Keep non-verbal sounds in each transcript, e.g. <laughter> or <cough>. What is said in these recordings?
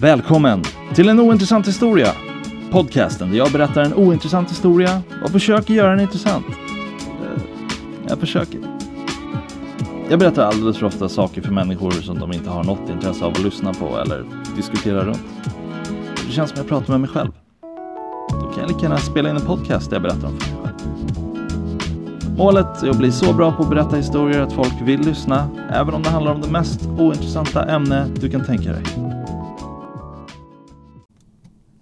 Välkommen till en ointressant historia. Podcasten där jag berättar en ointressant historia och försöker göra den intressant. Jag försöker. Jag berättar alldeles för ofta saker för människor som de inte har något intresse av att lyssna på eller diskutera runt. Det känns som jag pratar med mig själv. Då kan jag lika gärna spela in en podcast där jag berättar om för mig själv. Målet är att bli så bra på att berätta historier att folk vill lyssna, även om det handlar om det mest ointressanta ämne du kan tänka dig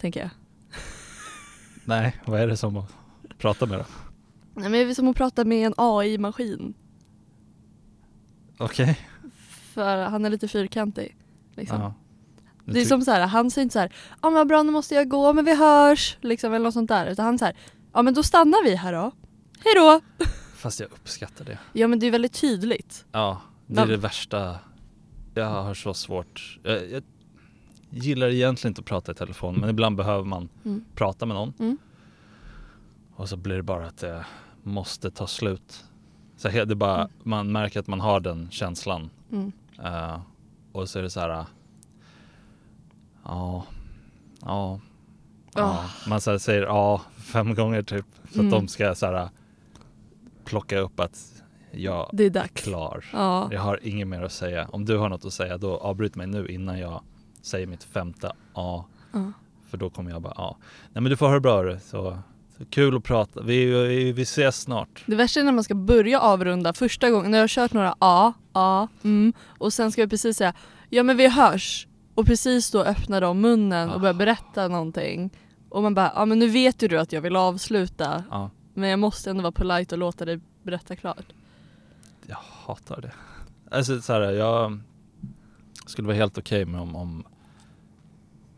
tänker jag. Nej, vad är det som att prata med då? Nej, men det är som att prata med en AI-maskin. Okej. För han är lite fyrkantig. Liksom. Ja. Det är som så här, han säger inte så här, ja men vad bra nu måste jag gå men vi hörs, liksom eller något sånt där. Utan han här, ja men då stannar vi här då. Hej då! <laughs> Fast jag uppskattar det. Ja men det är väldigt tydligt. Ja, det är Ja. det värsta. Jag har så svårt. Jag, jag gillar egentligen inte att prata i telefon men ibland behöver man Mm. prata med någon. Mm. Och så blir det bara att det måste ta slut. Så det bara, man märker att man har den känslan. Mm. Eh, och så är det så här. uh, Ja, ja, ja. Ah. Man så säger ja fem gånger typ. Mm. att de ska så här uh, plocka upp att jag Det är är dags. klar. Ja. Jag har inget mer att säga. Om du har något att säga då avbryt mig nu innan jag säger mitt femte ja. ja. För då kommer jag bara ja. Nej men du får ha det bra. Så, så kul att prata. Vi, vi, vi ses snart. Det värsta är när man ska börja avrunda första gången, när jag har kört några A, A, mm och sen ska jag precis säga ja men vi hörs och precis då öppnar de munnen och börjar Ah. berätta någonting och man bara ja men nu vet ju du att jag vill avsluta Ja, men jag måste ändå vara polite och låta dig berätta klart. jag hatar det. Alltså så här, jag skulle vara helt okej med om, om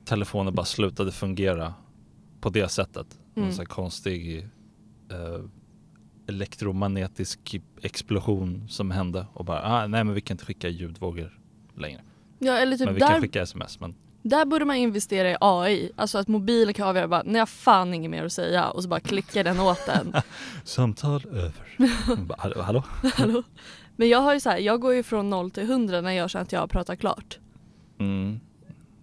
telefonen bara slutade fungera på det sättet. Mm. En sån här konstig eh, elektromagnetisk explosion som hände och bara ah, nej men vi kan inte skicka ljudvågor längre. Ja eller typ men vi kan där, skicka sms men där borde man investera i AI, alltså att mobilen kan avgöra bara, nej jag har fan inget mer att säga och så bara klickar den åt den. <laughs> samtal över. <laughs> Bara, hallå, hallå? Men jag har ju så här, jag går ju från 0 till 100 när jag känner att jag har pratat klart. Mm.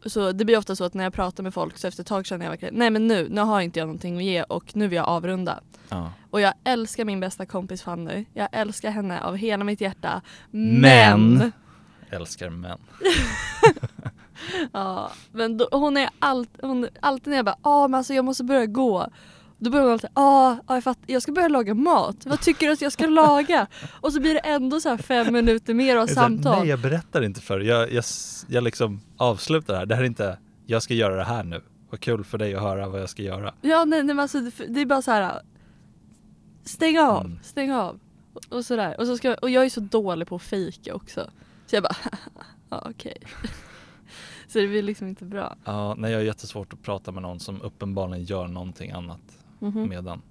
Så det blir ofta så att när jag pratar med folk så efter ett tag känner jag verkligen nej men nu, nu har inte jag någonting att ge och nu vill jag avrunda. Ja. Och jag älskar min bästa kompis Fanny. Jag älskar henne av hela mitt hjärta. Men- Men! Älskar män. <laughs> Ja, men då, hon är allt, hon, alltid när jag bara ah, men alltså jag måste börja gå. Då börjar hon alltid ah, ah, jag, fatt, jag ska börja laga mat. Vad tycker du att jag ska <laughs> laga? Och så blir det ändå så här fem minuter mer av samtal. Nej jag berättar inte för jag, jag, jag liksom avslutar det här. Det här är inte, jag ska göra det här nu. Vad kul för dig att höra vad jag ska göra. Ja nej, nej men alltså det är bara så här. Stäng av, Mm. stäng av. Och, och sådär. Och, så ska, och jag är så dålig på att fejka också. Så jag bara, <laughs> ja okej. <laughs> så det blir liksom inte bra. Ja, nej jag har jättesvårt att prata med någon som uppenbarligen gör någonting annat Mhm. medan.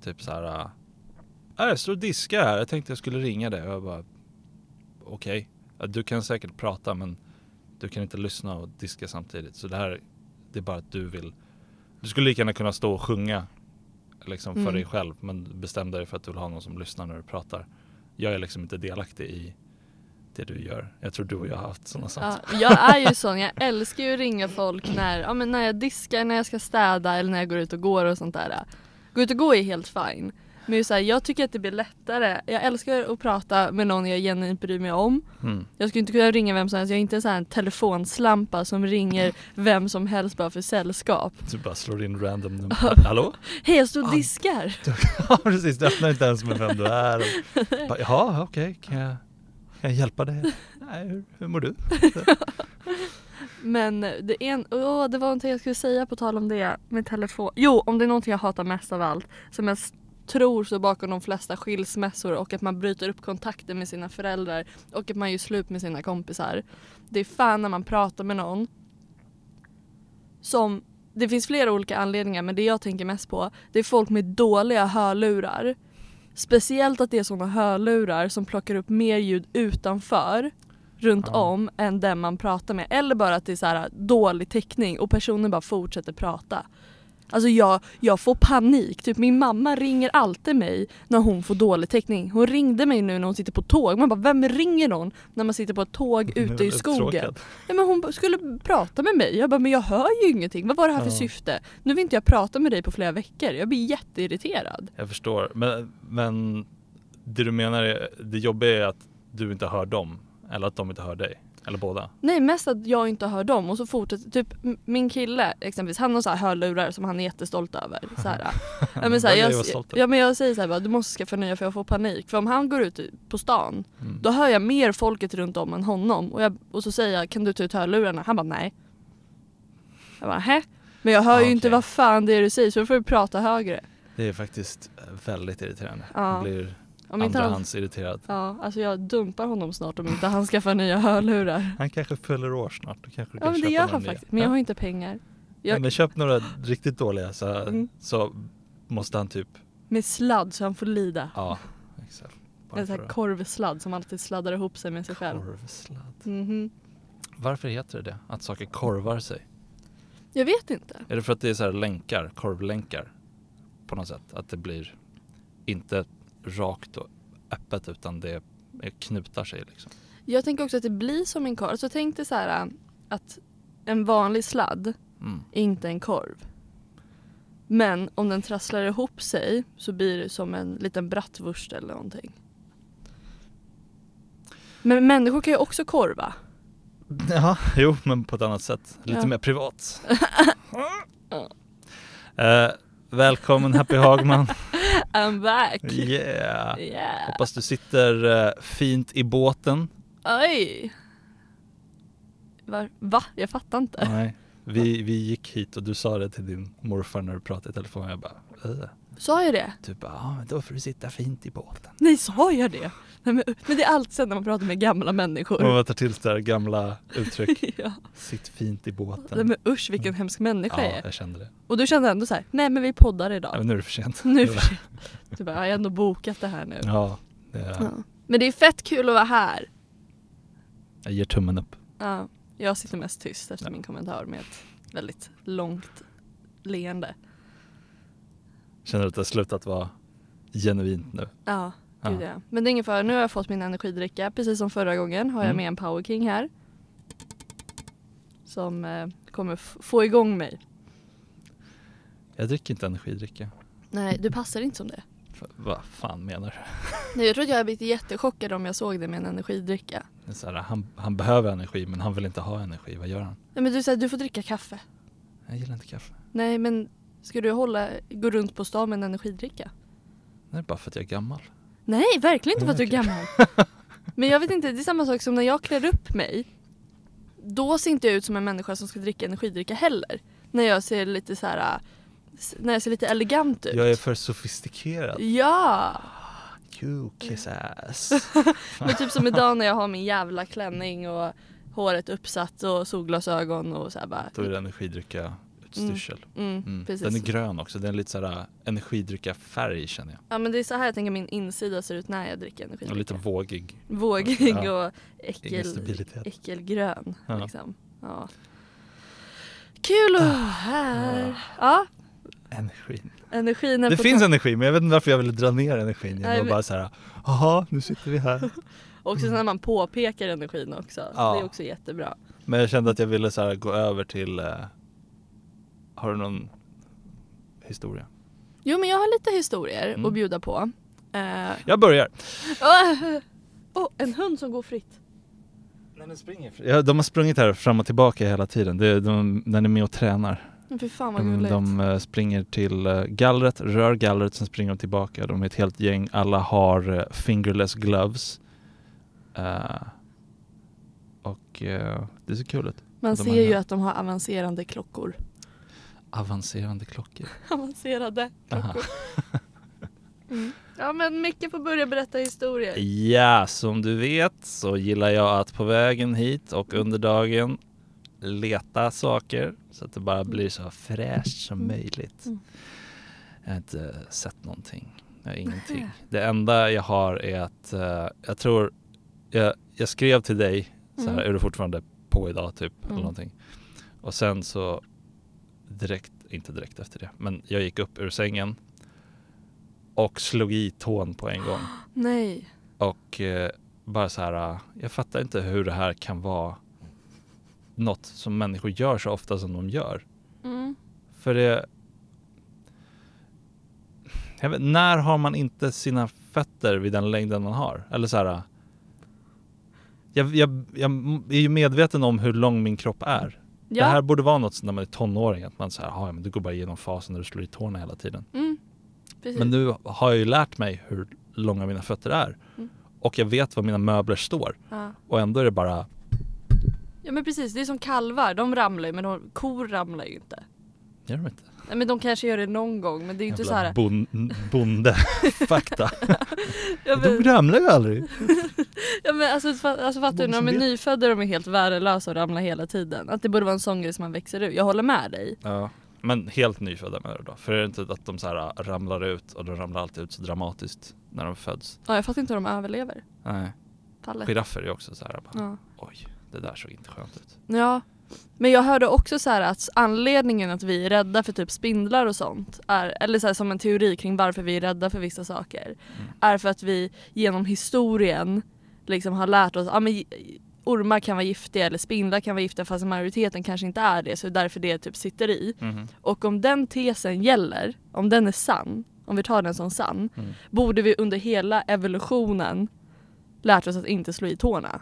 Typ så här. äh, "Ah, jag står och diskar här, jag tänkte jag skulle ringa dig. Och jag bara, okej. Ja, Du kan säkert prata men du kan inte lyssna och diska samtidigt. Så det här, det är bara att du vill. Du skulle lika gärna kunna stå och sjunga liksom för Mm. dig själv men bestäm dig för att du vill ha någon som lyssnar när du pratar. Jag är liksom inte delaktig i det du gör. Jag tror du och jag har haft sådana samtal. Ja, jag är ju sån, jag <laughs> älskar ju att ringa folk när, ja, men när jag diskar, när jag ska städa eller när jag går ut och går och sånt där. Gå ut och gå är helt fine. Men så här, jag tycker att det blir lättare. Jag älskar att prata med någon jag genuint bryr mig om. Mm. Jag skulle inte kunna ringa vem som helst, jag är inte en sån här telefonslampa som ringer vem som helst bara för sällskap. Du bara slår in random nummer. Hallå? Hej jag står och Ah. diskar! <laughs> Ja precis, du öppnar inte ens med vem du är. <laughs> Bara, Jaha, okej, kan, jag, kan jag hjälpa dig? Nej, hur, hur mår du? Men det, en, oh, det var någonting jag skulle säga på tal om det med telefon. Jo, om det är någonting jag hatar mest av allt som jag tror står bakom de flesta skilsmässor och att man bryter upp kontakten med sina föräldrar och att man gör slut med sina kompisar. Det är fan när man pratar med någon som, det finns flera olika anledningar men det jag tänker mest på det är folk med dåliga hörlurar. Speciellt att det är sådana hörlurar som plockar upp mer ljud utanför runt Ja. om än den man pratar med. Eller bara att det är så här dålig täckning och personen bara fortsätter prata. Alltså jag, jag får panik. Typ min mamma ringer alltid mig när hon får dålig täckning. Hon ringde mig nu när hon sitter på tåg. Man bara, vem ringer någon när man sitter på ett tåg <laughs> ute i skogen? Ja, men hon skulle prata med mig. Jag bara, men jag hör ju ingenting. Vad var det här för Ja. syfte? Nu vill inte jag prata med dig på flera veckor. Jag blir jätteirriterad. Jag förstår. Men, men det du menar är, det jobbiga är att du inte hör dem. Eller att de inte hör dig. Eller båda. Nej, mest att jag inte hör dem och så fortsätter, typ min kille exempelvis, han har så här hörlurar som han är jättestolt över. Så här, <laughs> ja, men så här, jag, ja, men jag säger så här, bara, du måste skaffa nya för jag får panik. För om han går ut på stan, Mm. då hör jag mer folket runt om än honom. Och, jag, och så säger jag, kan du ta ut hörlurarna? Han bara, nej. Jag bara, hä? Men jag hör Ja, ju inte okej. vad fan det är du säger så då får du prata högre. Det är faktiskt väldigt irriterande. Ja. Blir Om inte han, andrahandsirriterad. ja, alltså jag dumpar honom snart om inte han skaffar nya hörlurar. Han kanske fyller år snart. Då kanske du Ja kan men det gör han nya. faktiskt. Men jag Ja. har inte pengar. jag- Ja, men köp några riktigt dåliga så, Mm. så måste han typ, Med sladd så han får lida. ja exakt. Bara En sån här korvsladd som alltid sladdar ihop sig med sig själv. Korvsladd. Mhm. Varför heter det det? Att saker korvar sig? Jag vet inte. Är det för att det är så här länkar, korvlänkar? På något sätt? Att det blir inte rakt och öppet utan det knutar sig liksom. Jag tänker också att det blir som en korv. Alltså tänk dig så här äh, att en vanlig sladd Mm. är inte en korv. Men om den trasslar ihop sig så blir det som en liten bratwurst eller någonting. Men människor kan ju också korva. Ja, <laughs> jo men på ett annat sätt. Lite Ja. mer privat. <laughs> Eh, välkommen Happy Hagman. <laughs> I'm back! Yeah. Yeah. Hoppas du sitter eh, fint i båten. Oj! Var, va? Jag fattar inte. Nej. Vi, vi gick hit och du sa det till din morfar när du pratade i telefon. Jag bara, äh. Sa jag det? Du bara, ja men då får du sitta fint i båten. Nej, sa jag det? Nej, men, men det är alltid så när man pratar med gamla människor. Man tar till sådär gamla uttryck. <laughs> ja. Sitt fint i Nej, båten. men usch vilken hemsk människa jag Ja, är. jag kände det. Och du kände ändå så här, nej men vi poddar Ja, idag. men nu är det för sent. Nu är det <laughs> för sent. Du bara, jag har ändå bokat det här nu. Ja, det är, Ja. Men det är fett kul att vara här. jag ger tummen upp. Ja, jag sitter mest tyst efter Ja. min kommentar med ett väldigt långt leende. Känner att det har slutat vara genuint nu. Ja, Ja. Gud ja. Men det är ingen fara, nu har jag fått min energidricka. Precis som förra gången har jag Mm. med en Power King här. Som eh, kommer få igång mig. Jag dricker inte energidricka. Nej, du passar inte som det. Vad fan menar du? <laughs> Nej, jag tror att jag hade blivit jättechockad om jag såg det med en energidricka. Det är så här, han, han behöver energi men han vill inte ha energi. Vad gör han? Nej men du säger du får dricka kaffe. Jag gillar inte kaffe. Nej men ska du hålla, gå runt på stan med en energidricka? Är bara för att jag är gammal. Nej, verkligen inte för att du är gammal. Men jag vet inte, det är samma sak som när jag klär upp mig. Då ser inte jag ut som en människa som ska dricka energidricka heller. När jag ser lite så här, när jag ser lite elegant ut. Jag är för sofistikerad. Ja! You kiss ass. <laughs> Men typ som idag när jag har min jävla klänning och håret uppsatt och solglasögon och så här bara. Då är det energidricka utstyrsel. Mm, Mm. precis. Den är grön också. Den är lite såhär energidricka färg känner jag. Ja men det är så här jag tänker min insida ser ut när jag dricker Och energidricka. lite vågig. Vågig Ja. och äckel, äckelgrön. Ja. Liksom. Ja. Kul att vara här. Ja, Energin. energin Det finns energi men jag vet inte varför jag ville dra ner energin genom att bara såhär, jaha nu sitter vi här. <laughs> Också när man påpekar energin också. Ja. Det är också jättebra. Men jag kände att jag ville så gå över till, eh, har du någon historia? Jo men jag har lite historier Mm. att bjuda på. Eh, Jag börjar. <laughs> Åh, oh, en hund som går fritt. Nej, den springer. Ja, de har sprungit här fram och tillbaka hela tiden. Det, de, den är med och tränar. Men Fy fan vad De, gulligt. de eh, springer till eh, gallret, rör gallret, sen springer de tillbaka. De är ett helt gäng. Alla har fingerless gloves. Eh, och eh, det ser kul ut. Man de ser ju att de har avancerande klockor. Avancerande klockor. <laughs> Avancerade klockor. <laughs> Mm. Ja men Micke får börja berätta historier. Ja, som du vet så gillar jag att på vägen hit och under dagen leta saker så att det bara blir så fräscht som Mm. möjligt. Mm. Jag har inte sett någonting. Jag har ingenting. Det enda jag har är att eh, jag tror jag, jag skrev till dig så här, Mm. är du fortfarande på idag typ eller Mm. någonting. Och sen så direkt inte direkt efter det. Men jag gick upp ur sängen och slog i tån på en gång. <gasps> Nej. Och eh, bara så här, eh, jag fattar inte hur det här kan vara något som människor gör så ofta som de gör. Mm. För det... Vet, när har man inte sina fötter vid den längden man har? Eller så här... Jag, jag, jag är ju medveten om hur lång min kropp är. Ja. Det här borde vara något när man är tonåring, att man säger ja men du går bara igenom fasen när du slår i tårna hela tiden. Mm. Men nu har jag ju lärt mig hur långa mina fötter är. Mm. Och jag vet var mina möbler står. ja. Och ändå är det bara, ja men precis, det är som kalvar, de ramlar ju men de, kor ramlar ju inte. gör de inte? Nej men de kanske gör det någon gång men det är ju inte så här. bon, bonde <laughs> fakta. Ja, De men, ramlar ju aldrig. <laughs> ja, men alltså, alltså fattar du, De när de är vet. nyfödda de är helt värdelösa och ramlar hela tiden. Att det borde vara en sån grej som man växer ur. Jag håller med dig. Ja. Men helt nyfödda menar du då? För är det inte att de så här äh, ramlar ut och de ramlar alltid ut så dramatiskt när de föds? Ja, jag fattar inte hur de överlever. Nej. Giraffer är ju också så här bara, Ja. oj, det där såg inte skönt ut. Ja, men jag hörde också så här att anledningen att vi är rädda för typ spindlar och sånt, är, eller så som en teori kring varför vi är rädda för vissa saker, Mm. är för att vi genom historien liksom har lärt oss att ah, men, ormar kan vara giftiga eller spindlar kan vara giftiga fast majoriteten kanske inte är det så det är därför det typ sitter i. Mhm. Och om den tesen gäller, om den är sann, om vi tar den som sann, Mm. borde vi under hela evolutionen lärt oss att inte slå i tårna.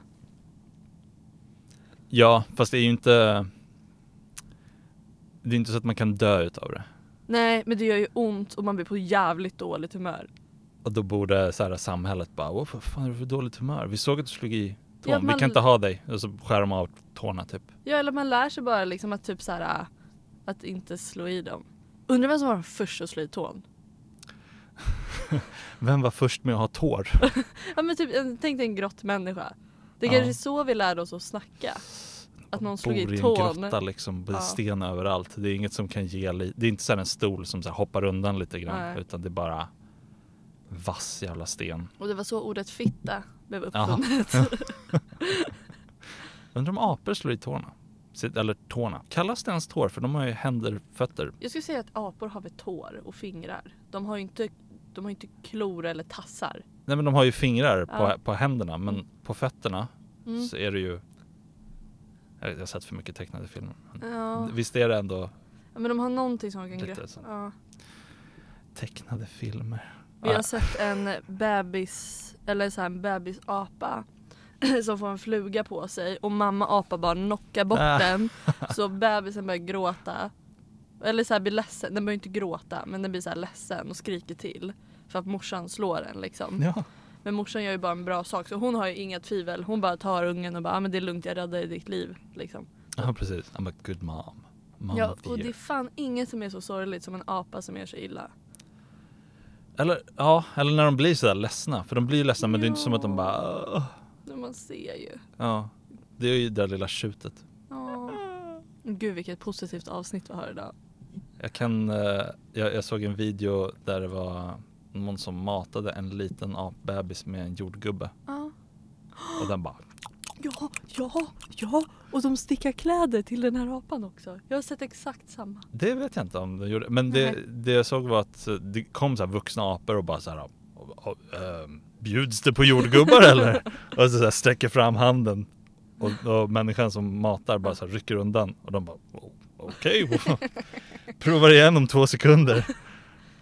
Ja, fast det är ju inte Det är inte så att man kan dö utav det. Nej men det gör ju ont och man blir på jävligt dåligt humör. Och då borde så här, samhället bara, "Åh, vad fan är du för dåligt humör? Vi såg att du slog i tån, Ja, vi man- kan inte ha dig. Och så skär de av tårna typ. Ja eller man lär sig bara liksom att typ så här, att inte slå i dem. Undrar vem som var först att slå i tån? <laughs> Vem var först med att ha tår? <laughs> Ja men typ, tänk dig en grottmänniska. Det Ja. kanske är så vi lärde oss att snacka. Att någon slog Bor i i en tån. grotta liksom, Ja. sten överallt. Det är inget som kan ge li- Det är inte så här en stol som så hoppar undan lite grann. Nej. Utan det är bara vass jävla sten. Och det var så ordet fitta blev uppfunnet. <laughs> Undrar om apor slår i tårna? Eller tårna. Kallas det ens tår? För de har ju händer, fötter. Jag skulle säga att apor har väl tår och fingrar. De har ju inte, de har inte klor eller tassar. Nej men de har ju fingrar på, Ja. på händerna men på fötterna Mm. så är det ju Jag har sett för mycket tecknade filmer. Ja. Visst är det ändå ja men de har någonting som kan greppa. Ja. tecknade filmer? Vi har sett en bebis, eller så här en bebisapa <laughs> som får en fluga på sig och mamma apa bara knockar bort Ah. den <laughs> så bebisen börjar gråta. Eller så här blir ledsen, den börjar inte gråta men den blir så här ledsen och skriker till. För att morsan slår den liksom. Ja. Men morsan gör ju bara en bra sak så hon har ju inga tvivel. Hon bara tar ungen och bara ah, men det är lugnt jag räddar ditt liv. Liksom. ja precis, I'm a good mom. Mom Ja, och det är fan inget som är så sorgligt som en apa som gör sig illa. Eller ja, eller när de blir sådär ledsna. För de blir ju ledsna men det är inte som att de bara "Åh." Man ser ju. Ja, det är ju det där lilla tjutet. Ja. Gud vilket positivt avsnitt vi har idag. Jag kan, eh, jag, jag såg en video där det var någon som matade en liten apbebis med en jordgubbe Ja. och den bara Ja, ja, ja. Och de stickar kläder till den här apan också. Jag har sett exakt samma. Det vet jag inte om de gjorde, men det, det jag såg var att det kom så här vuxna apor och bara så här "Och- och, ehm, Bjuds det på jordgubbar eller? <laughs> Och så, så sträcker fram handen och, och människan som matar bara så här rycker undan och de bara "Oh, okej, <laughs> provar igen om två sekunder.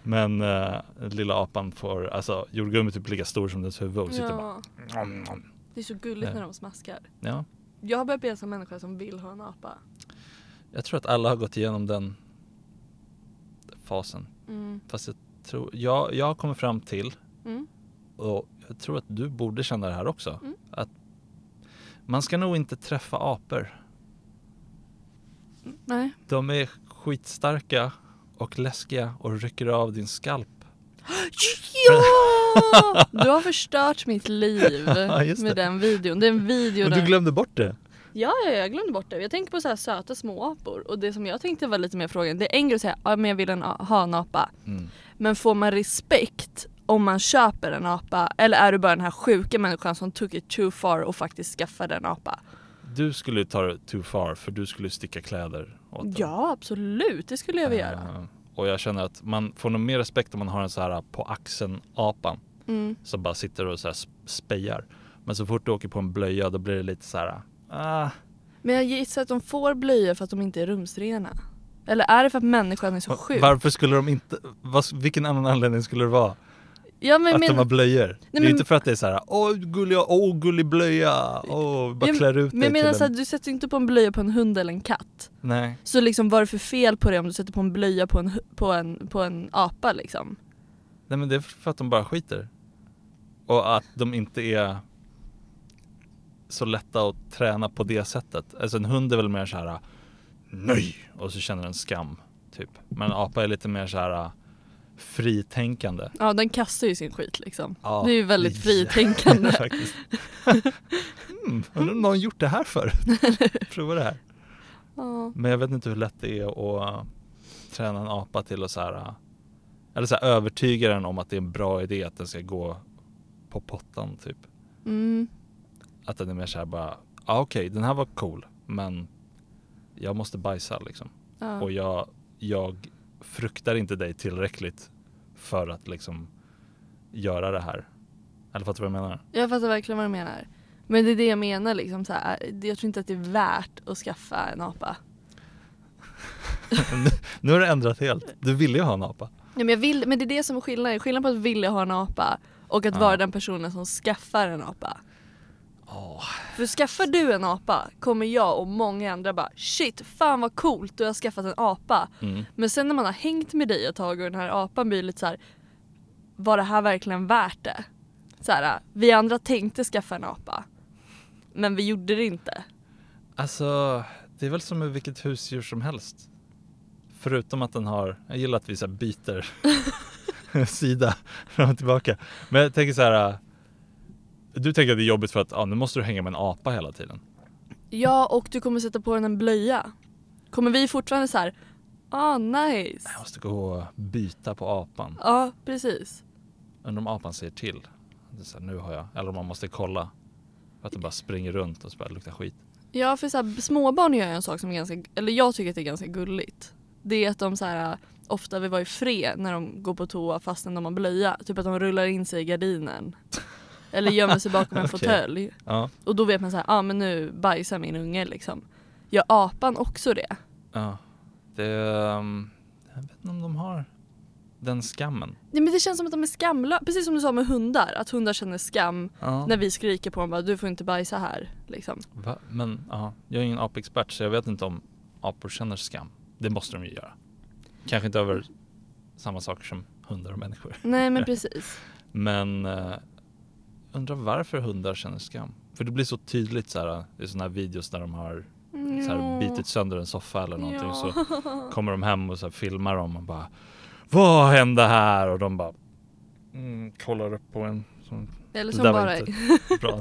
Men uh, lilla apan får, alltså jordgubben är typ lika stor som dess huvud och sitter bara Ja. "Nom, nom." Det är så gulligt Ja. när de smaskar. Ja, Jag har börjat bli en sån människa som vill ha en apa. jag tror att alla har gått igenom den fasen. Mm. Fast jag tror, jag, jag kommit fram till Mm. och jag tror att du borde känna det här också. Mm. Att man ska nog inte träffa apor. Nej. De är skitstarka och läskiga och rycker av din skalp. <gasps> Ja! Du har förstört mitt liv <laughs> med den videon. Det är en video Men där... du glömde bort det? Ja, ja, jag glömde bort det. Jag tänker på så här söta små apor och det som jag tänkte var lite mer frågan. Det är en grej att säga ja, men jag vill en, ha en apa. Mm. Men får man respekt om man köper en apa eller är du bara den här sjuka människan som took it too far och faktiskt skaffade en apa? Du skulle ta det too far för du skulle sticka kläder åt den. Ja, absolut. Det skulle jag vilja göra. Eh, Och jag känner att man får nog mer respekt om man har en så här på axeln apan Mm. som bara sitter och så här sp- spejar. Men så fort du åker på en blöja då blir det lite så här. Ah, Men jag gissar att de får blöjor för att de inte är rumsrena. Eller är det för att människan är så sjuk? varför skulle de inte, vad, vilken annan anledning skulle det vara? Ja men, att men de har blöjor? det är inte för att det är så här, åh gulliga, åh gullig blöja, åh bara Ja, klär ut men jag dig menar till så en... att du sätter inte på en blöja på en hund eller en katt. Nej. Så liksom vad är det för fel på det om du sätter på en blöja på en, på en, på en apa liksom? Nej men det är för att de bara skiter. Och att de inte är så lätta att träna på det sättet. Alltså en hund är väl mer så här nej och så känner den skam typ. Men en apa är lite mer så här fritänkande. Ja den kastar ju sin skit liksom. Ja, det är ju väldigt ja, fritänkande. <laughs> faktiskt. mm, undrar om någon gjort det här för? <laughs> Prova det här. Ja. Men jag vet inte hur lätt det är att uh, träna en apa till att så här, uh, eller så här, övertyga den om att det är en bra idé att den ska gå på pottan typ. Mm. Att den är mer såhär bara, ja ah, okej den här var cool men jag måste bajsa liksom. Ja. Och jag, jag fruktar inte dig tillräckligt för att liksom göra det här. Eller fattar du vad jag menar? Jag fattar verkligen vad du menar. Men det är det jag menar liksom så här. Jag tror inte att det är värt att skaffa en apa. <laughs> nu, nu har det ändrat helt. Du ville ju ha en apa. Ja, men, jag vill, men det är det som är skillnaden. Skillnaden på att vilja ha en apa och att Ja. vara den personen som skaffar en apa. Åh, För skaffar du en apa kommer jag och många andra bara shit, fan vad coolt du har skaffat en apa. Mm. Men sen när man har hängt med dig ett tag och den här apan blir lite så här. var det här verkligen värt det? Så här, vi andra tänkte skaffa en apa. Men vi gjorde det inte. Alltså, det är väl som med vilket husdjur som helst. Förutom att den har, jag gillar att vi så byter <laughs> sida fram och tillbaka. Men jag tänker så här. Du tänker att det är jobbigt för att ah, nu måste du hänga med en apa hela tiden. Ja och du kommer sätta på den en blöja. Kommer vi fortfarande så här. ah nice. Jag måste gå och byta på apan. Ja precis. Undrar om apan säger till. Det är så här, nu har jag, eller om man måste kolla. För att den bara springer runt och så bara luktar skit. Ja för så här, småbarn gör ju en sak som är ganska, eller jag tycker att det är ganska gulligt. Det är att de så här, ofta vill vara i fred när de går på toa fastän de har blöja. Typ att de rullar in sig i gardinen. Eller gömmer sig bakom en <laughs> Okej. fåtölj. Ja, Och då vet man så här, ja ah, men nu bajsar min unge liksom. Gör apan också det? ja. Det, ehm, jag vet inte om de har den skammen. Nej men det känns som att de är skamlösa. Precis som du sa med hundar, att hundar känner skam Ja. när vi skriker på dem bara du får inte bajsa här. Liksom. Va? Men ja, jag är ingen apexpert så jag vet inte om apor känner skam. Det måste de ju göra. Kanske inte över samma saker som hundar och människor. Nej men <laughs> precis. Men eh, undrar varför hundar känner skam. För det blir så tydligt så här, i sådana här videos där de har så här, bitit sönder en soffa eller någonting. Ja. Så <laughs> kommer de hem och så här, filmar dem och bara Vad hände här? Och de bara mm, kollar upp på en. Som, Eller som bara, <laughs> bra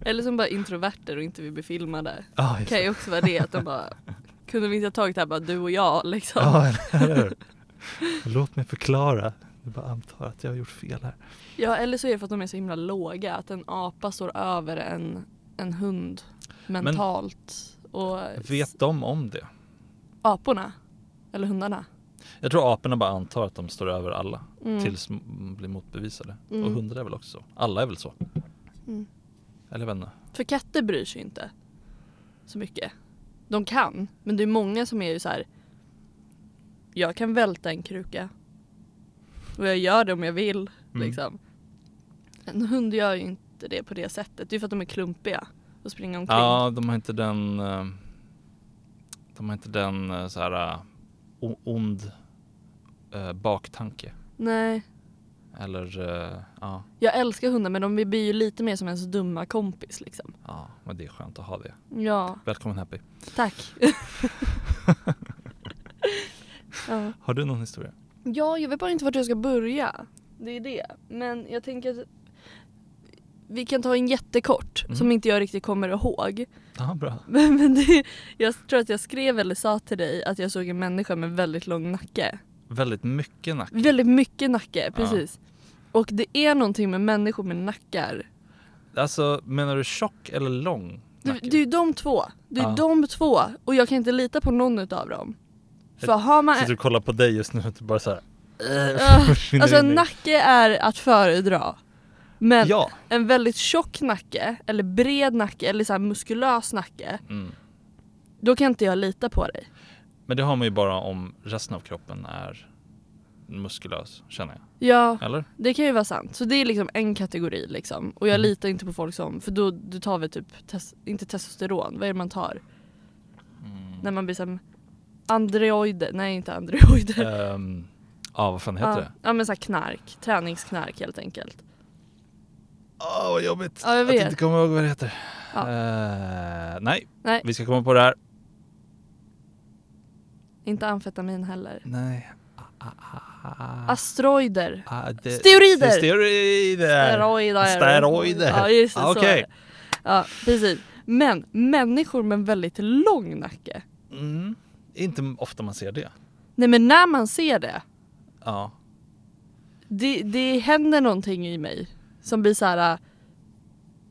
eller som bara introverter och inte vill bli filmade. Ah, kan ju också vara det att de bara Kunde vi inte ha tagit det här bara du och jag liksom? Ja, eller hur? Låt mig förklara. Jag bara antar att jag har gjort fel här. Ja eller så är det för att de är så himla låga att en apa står över en, en hund mentalt. och Vet de om det? aporna? Eller hundarna? Jag tror aporna bara antar att de står över alla Mm. tills de blir motbevisade. Mm. Och hundar är väl också så. Alla är väl så. Mm. Eller inte. För katter bryr sig inte så mycket. De kan, men det är många som är ju så här. Jag kan välta en kruka. Och jag gör det om jag vill. Mm. Liksom. En hund gör ju inte det på det sättet. Det är för att de är klumpiga och springer omkring. Ja, de har inte den eh, De har inte den eh, så här eh, ond baktanke. Nej. Eller ja, Jag älskar hundar men de blir ju lite mer som ens dumma kompis liksom. ja, men det är skönt att ha det. Ja, Välkommen Happy. tack. <laughs> <laughs> ja. Har du någon historia? Ja, jag vet bara inte vart jag ska börja. Det är det. Men jag tänker att vi kan ta en jättekort Mm. som inte jag riktigt kommer ihåg. Ja, bra. <laughs> Men, men det, jag tror att jag skrev eller sa till dig att jag såg en människa med väldigt lång nacke. Väldigt mycket nack. Väldigt mycket nacke, precis. Och det är någonting med människor med nackar. Alltså menar du tjock eller lång? Det, nacke. det är ju de två. Det är Ja. de två. Och jag kan inte lita på någon utav dem. För har man... Sitter och kollar på dig just nu och bara såhär Äh, <laughs> alltså en nacke är att föredra. Men Ja! en väldigt tjock nacke, eller bred nacke, eller så muskulös nacke. Mm. Då kan inte jag lita på dig. Men det har man ju bara om resten av kroppen är muskulös, känner jag. Ja, Eller? det kan ju vara sant. Så det är liksom en kategori liksom. Och jag Mm. litar inte på folk som, för då du tar vi typ, tes, inte testosteron, vad är det man tar? När man blir som androider, nej inte androider. <laughs> Ehm, ja, vad fan heter det? ja men så här knark, träningsknark helt enkelt. Åh, vad jobbigt! Ja, jag Att vet. inte komma ihåg vad det heter. Ja. Eh, nej, Nej, vi ska komma på det här. inte amfetamin heller. Nej. Asteroider. Ah, det- Steroider! Steroider! Steroider. Steroider. Ja just det, Ah, så. Ja precis. Men människor med en väldigt lång nacke. Mm. Inte ofta man ser det. Nej men när man ser det, Ja. det, det händer någonting i mig som blir så här.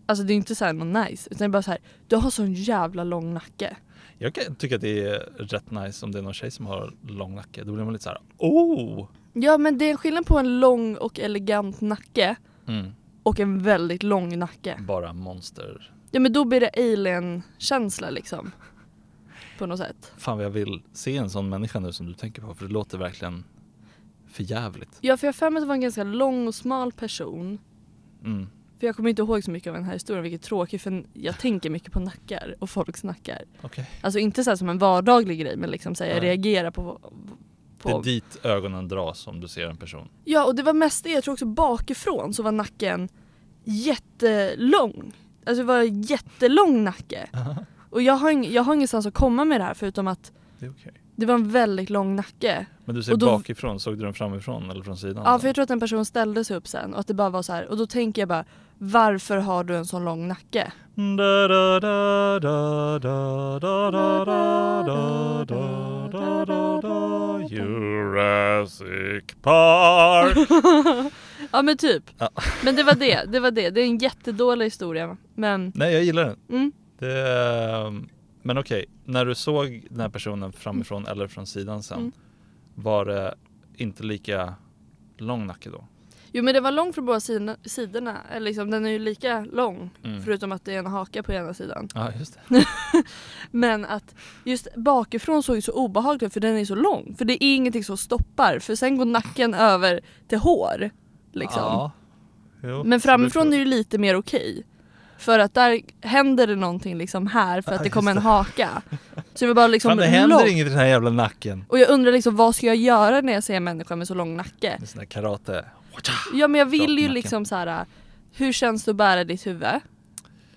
Alltså det är inte så här något nice utan det är bara så här. du har sån jävla lång nacke. Jag kan tycka att det är rätt nice om det är någon tjej som har lång nacke. Då blir man lite så här: oh! Ja men det är en skillnad på en lång och elegant nacke Mm. och en väldigt lång nacke. Bara monster. Ja men då blir det alien-känsla liksom. På något sätt. Fan vad jag vill se en sån människa nu som du tänker på för det låter verkligen för jävligt. Ja för jag har för mig att det var en ganska lång och smal person. Mm. För jag kommer inte ihåg så mycket av den här historien vilket är tråkigt för jag tänker mycket på nackar och folks nackar. Okej. Alltså inte så som en vardaglig grej men liksom så här, jag reagerar på, Det är på dit ögonen dras om du ser en person. Ja och det var mest det, jag tror också bakifrån så var nacken jättelång. Alltså det var en jättelång nacke. Och jag har, ing, jag har ingenstans att komma med det här förutom att det, är okay. det var en väldigt lång nacke. Men du ser då, bakifrån, såg du den framifrån eller från sidan? Ja, då? för jag tror att en person ställde sig upp sen och att det bara var så här. Och då tänker jag bara, varför har du en sån lång nacke? Jurassic Park Ja men typ. Ja. Men det var det, det var det. Det är en jättedålig historia men Nej jag gillar den. Mm. Det, men okej, när du såg den här personen framifrån eller från sidan sen, Mm. var det inte lika lång nacke då? Jo men det var långt från båda sidorna, sidorna. Eller liksom, den är ju lika lång Mm. förutom att det är en haka på ena sidan. Ja, just det. <laughs> Men att just bakifrån såg så obehagligt ut för den är så lång. För det är ingenting som stoppar för sen går nacken över till hår. Liksom. Ja. Jo, Men framifrån är det lite mer okej. För att där händer det någonting liksom här för att det kommer en haka. <laughs> Så det var bara liksom Fan, det händer lång. inget i den här jävla nacken. Och jag undrar liksom vad ska jag göra när jag ser en människa med så lång nacke? Är sån där karate. Ja men jag vill ju liksom så här. hur känns det att bära ditt huvud?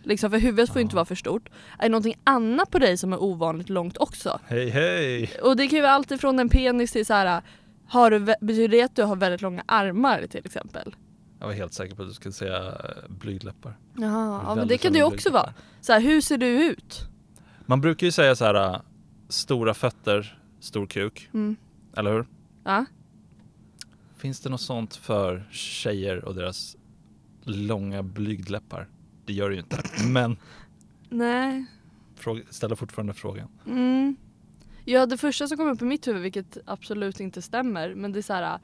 Liksom för huvudet får ju inte vara för stort. Är det någonting annat på dig som är ovanligt långt också? Hej hej! Och det kan ju vara allt ifrån en penis till så här. Har du, betyder det att du har väldigt långa armar till exempel? Jag var helt säker på att du skulle säga eh, blygdläppar. Jaha, ja men det kan det ju också vara. Så här, hur ser du ut? Man brukar ju säga så här äh, stora fötter, stor kuk. Mm. Eller hur? Ja. Finns det något sånt för tjejer och deras långa blygdläppar? Det gör det ju inte. <clears throat> Men Nej. fråga, ställer fortfarande frågan. Mm. Ja det första som kommer upp i mitt huvud, vilket absolut inte stämmer, men det är så här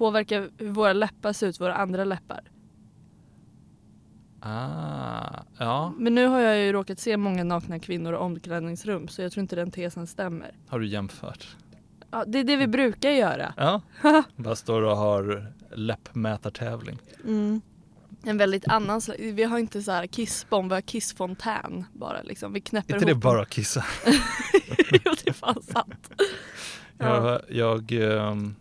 påverkar hur våra läppar ser ut, våra andra läppar. Ah, ja. Men nu har jag ju råkat se många nakna kvinnor i omklädningsrum så jag tror inte den tesen stämmer. Har du jämfört? Ja, det är det vi brukar göra. Ja. <laughs> Bara står och har läppmätartävling. Mm. En väldigt annan slags, vi har inte så här kissbomb, vi har kissfontän bara liksom. Vi knäpper inte det ihop bara att kissa? <laughs> jo det är fan sant. Ja. Jag, jag, ehm,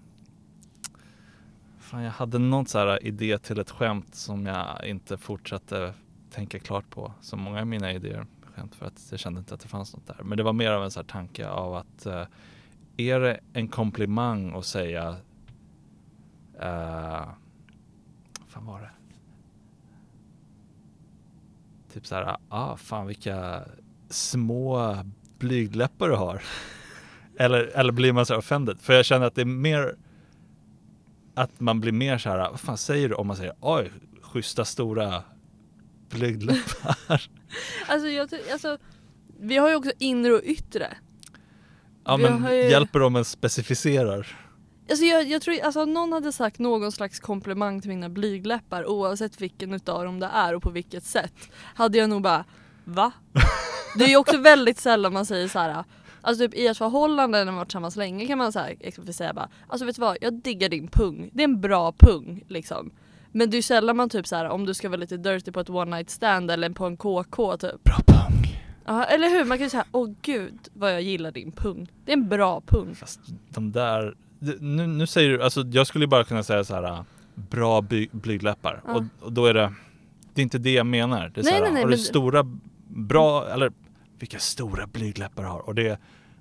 fan, jag hade någon så här idé till ett skämt som jag inte fortsatte tänka klart på. Så många av mina idéer skämt för att jag kände inte att det fanns något där. Men det var mer av en så här tanke av att eh, är det en komplimang att säga uh, fan var det? Typ så här, ah fan vilka små blygdläppar du har. <laughs> Eller, eller blir man så här offended? För jag känner att det är mer att man blir mer så här, vad fan säger du om man säger oj, schyssta stora blygdläppar. <laughs> Alltså, jag, alltså, vi har ju också inre och yttre. Ja Vi men ju- hjälper de en specificerar? Alltså jag, jag tror, alltså om någon hade sagt någon slags komplimang till mina blygdläppar oavsett vilken utav dem det är och på vilket sätt hade jag nog bara va? <laughs> Det är ju också väldigt sällan man säger så här. Alltså typ i ett förhållande när man varit tillsammans länge kan man så här, exempelvis säga bara Alltså vet du vad, jag diggar din pung. Det är en bra pung liksom. Men det är ju sällan man typ så här om du ska vara lite dirty på ett one night stand eller på en KK typ. Bra pung. Ja eller hur? Man kan ju säga åh gud vad jag gillar din pung. Det är en bra pung. Fast de där, nu, nu säger du, alltså jag skulle bara kunna säga så här äh, bra by, blygdläppar Ja. och, och då är det, det är inte det jag menar. Det är Nej, så här, nej, nej, har du stora, bra, eller vilka stora blygdläppar du har och det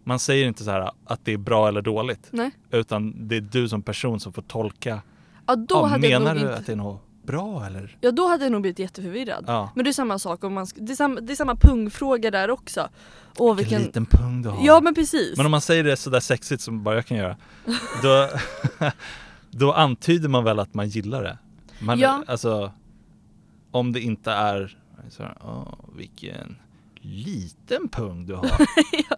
man säger inte så här att det är bra eller dåligt Nej. utan det är du som person som får tolka. Ja då Ja, hade jag menar du inte... att det är något bra eller? Ja då hade jag nog blivit jätteförvirrad. Ja. Men det är samma sak om man det, är samma, det är samma pungfråga där också. Åh Vilken vilken... liten pung du har. Ja men precis. Men om man säger det sådär sexigt som bara jag kan göra, <laughs> då, <laughs> då antyder man väl att man gillar det. Man, Ja. Alltså, om det inte är så här, åh, vilken liten pung du har. <laughs> Ja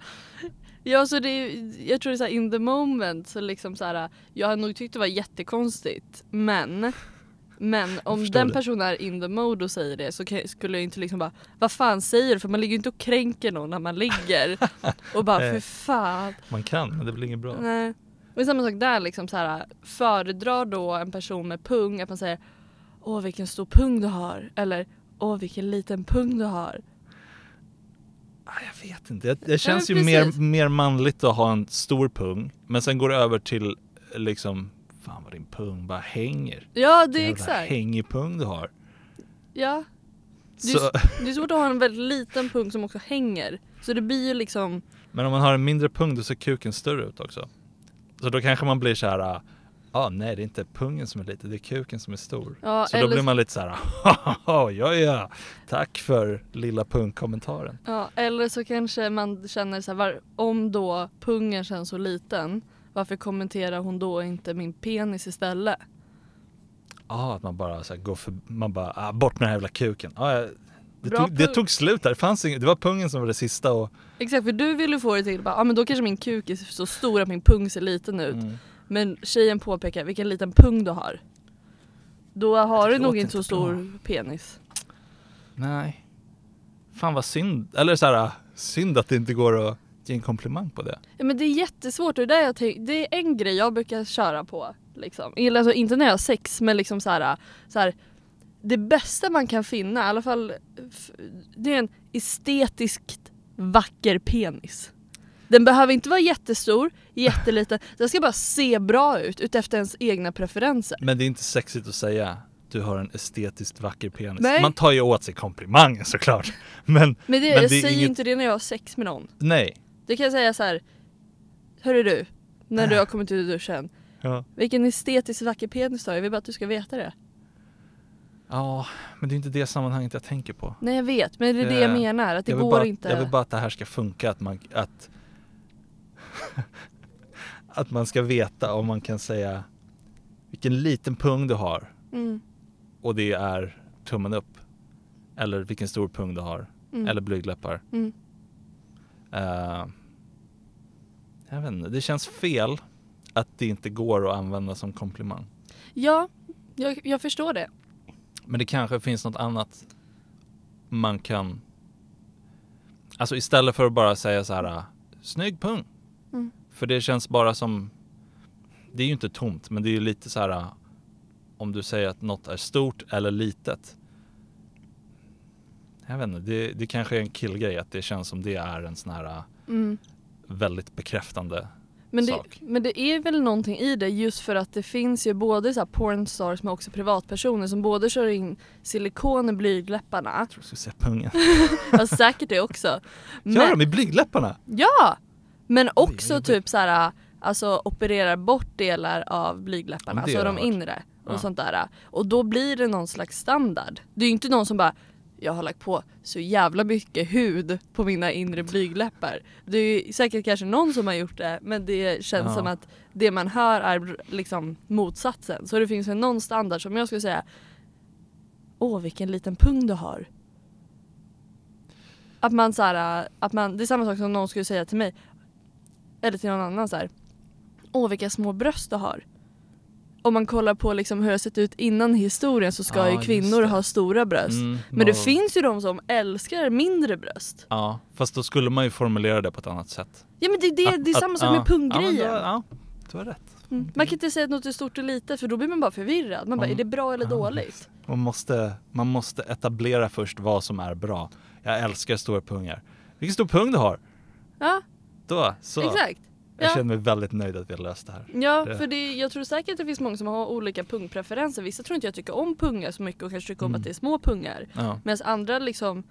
så det är, jag tror det är så här, in the moment så liksom så här, jag hade nog tyckt det var jättekonstigt men men om den det. personen är in the mode och säger det så skulle jag inte liksom bara Vad fan säger du? För man ligger ju inte och kränker någon när man ligger <laughs> och bara för fan Man kan, men det blir inget bra. Nej. Är samma sak där liksom så här föredrar då en person med pung att man säger Åh vilken stor pung du har eller Åh vilken liten pung du har. Ah, Jag vet inte, det, det känns ju mer, mer manligt att ha en stor pung, men sen går det över till liksom, fan vad din pung bara hänger. Ja det är Jävla exakt. hängig pung du har. Ja. Det är, Så, det är svårt att ha en väldigt liten pung som också hänger. Så det blir ju liksom Men om man har en mindre pung då ser kuken större ut också. Så då kanske man blir så här, ja ah, nej det är inte pungen som är liten, det är kuken som är stor. Ja, så då eller- blir man lite så här, ja ja, tack för lilla pungkommentaren. Ja, eller så kanske man känner så här, var, om då pungen känns så liten, varför kommenterar hon då inte min penis istället? Ja, att man bara så här, går för, man bara, ah, bort med den här jävla kuken. Ah, det, tog, det tog slut där, det fanns inget, det var pungen som var det sista och Exakt, för du vill ju få det till ja men då kanske min kuk är så stor att min pung ser liten ut. mm. Men tjejen påpekar vilken liten pung du har. Då har du nog inte så stor penis. nej. Fan vad synd, eller så här, synd att det inte går att ge en komplimang på det. Ja men det är jättesvårt och det, är jag tänk, det är en grej jag brukar köra på. Liksom. Alltså, inte när jag har sex men liksom så här, så här, Det bästa man kan finna, i alla fall det är en estetiskt vacker penis. Den behöver inte vara jättestor, jätteliten, den ska bara se bra ut utefter ens egna preferenser. Men det är inte sexigt att säga du har en estetiskt vacker penis. Nej. Man tar ju åt sig komplimangen såklart. <laughs> Men Men, det, Men jag det säger inget- inte det när jag har sex med någon. nej. Det kan jag säga så här. Hörru du, när du har kommit ut ur duschen. Ja. Vilken estetiskt vacker penis du har, jag vill bara att du ska veta det. ja, men det är inte det sammanhanget jag tänker på. Nej jag vet, men det är det jag Eh, menar, att det går bara, inte. Jag vill bara att det här ska funka, att man, att, <laughs> att man ska veta om man kan säga vilken liten pung du har Mm, och det är tummen upp. Eller vilken stor pung du har. mm, Eller blygdläppar. mm. Eh, jag vet inte, det känns fel att det inte går att använda som komplimang. Ja, jag, jag förstår det. Men det kanske finns något annat man kan Alltså istället för att bara säga så här "Ah, Snygg pung. För det känns bara som Det är ju inte tomt men det är ju lite så här "Ah, Om du säger att något är stort eller litet Jag vet inte, det, det kanske är en killgrej att det känns som det är en sån här "Ah, Mm. Väldigt bekräftande Men, det, sak men det är väl någonting i det just för att det finns ju både så här pornstars men också privatpersoner som både kör in silikon i blygdläpparna, Jag tror du skulle säga pungen <laughs> ja säkert det också. Gör de i blygdläpparna? Ja! Men Oj, också vad typ så här, alltså opererar bort delar av blygdläpparna, alltså de inre och Ja. sånt där. Och då blir det någon slags standard. Det är ju inte någon som bara jag har lagt på så jävla mycket hud på mina inre blygdläppar. Det är ju säkert kanske någon som har gjort det men det känns Ja. som att det man hör är liksom motsatsen. Så det finns väl någon standard som jag skulle säga Åh vilken liten pung du har. Att man så här, att man, det är samma sak som någon skulle säga till mig. Eller till någon annan så här. Åh vilka små bröst du har. Om man kollar på liksom hur det har sett ut innan historien så ska Ja, ju kvinnor ha stora bröst. Mm, Men det finns ju de som älskar mindre bröst. Ja, fast då skulle man ju formulera det på ett annat sätt. Ja men det, det, det är samma sak med punggrejen. Ja, du, har rätt. Mm. Man kan inte säga att något är stort och litet för då blir man bara förvirrad. Man bara, Om- är det bra eller Ja, dåligt? Man måste, man måste etablera först vad som är bra. Jag älskar stora pungar. Vilken stor pung du har! Ja, Då, så. exakt. Jag Ja. känner mig väldigt nöjd att vi har löst det här. Ja, Det- för det, jag tror säkert att det finns många som har olika pungpreferenser. Vissa tror inte jag tycker om pungar så mycket och kanske tycker om Mm. att det är små pungar. Ja. Medan andra liksom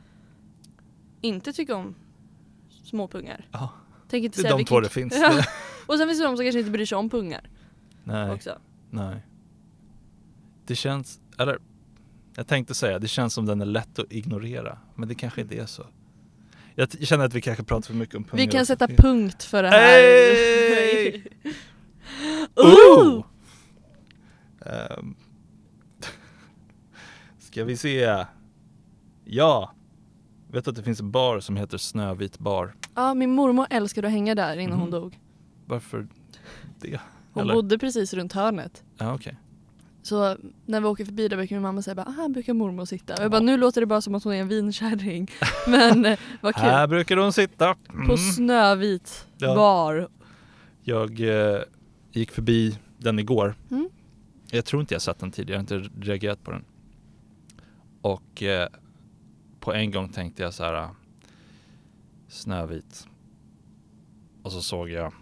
inte tycker om små pungar. Ja. Tänker inte Det är de två det finns. <laughs> Ja. <laughs> Och sen finns det de som kanske inte bryr sig om pungar Nej, också. nej. Det känns, eller jag tänkte säga, det känns som den är lätt att ignorera. Men det kanske inte är så. Jag, känner att vi kanske pratar för mycket om pungar. Vi kan sätta punkt för det här. Hey! <laughs> Ooh! Ehm. <laughs> Ska vi se. Ja. Vet du att det finns en bar som heter Snövit bar? Ja, min mormor älskade att hänga där innan hon Mhm. dog. Varför det? Hon Eller? bodde precis runt hörnet. Ja, okej. Så när vi åker förbi där brukar min mamma säga bara, ah, här brukar mormor sitta. Och jag bara, nu låter det bara som att hon är en vinkärring. <laughs> Men eh, vad kul. Här brukar hon sitta. På Mm. Snövit Ja. bar. Jag eh, gick förbi den igår. Mm. Jag tror inte jag sett den tidigare, jag har inte reagerat på den. Och eh, på en gång tänkte jag så här. ah, Snövit. Och så såg jag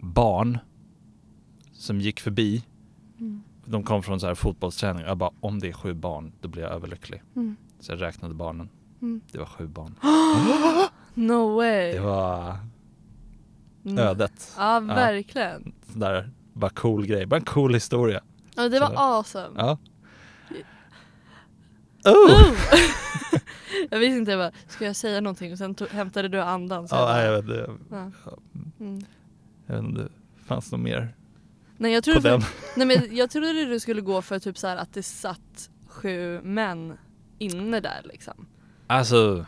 barn som gick förbi. Mm. De kom från så här fotbollsträning. Jag bara, om det är sju barn, då blir jag överlycklig. Mm. Så jag räknade barnen. Mm. Det var sju barn. <gasps> No way. Det var Mm. ödet. Ja, verkligen. Sådär, bara cool grej. Bara en cool historia. Ja, det var Så. awesome. Ja. Oh! <laughs> <laughs> Jag visste inte, jag bara, ska jag säga någonting? Och sen tog, hämtade du andan. Så Ja, jag bara, jag vet, jag, ja. Mm. jag vet inte, det fanns något mer Nej, jag trodde, för, nej, men jag trodde du skulle gå för typ så här att det satt sju män inne där liksom. Alltså,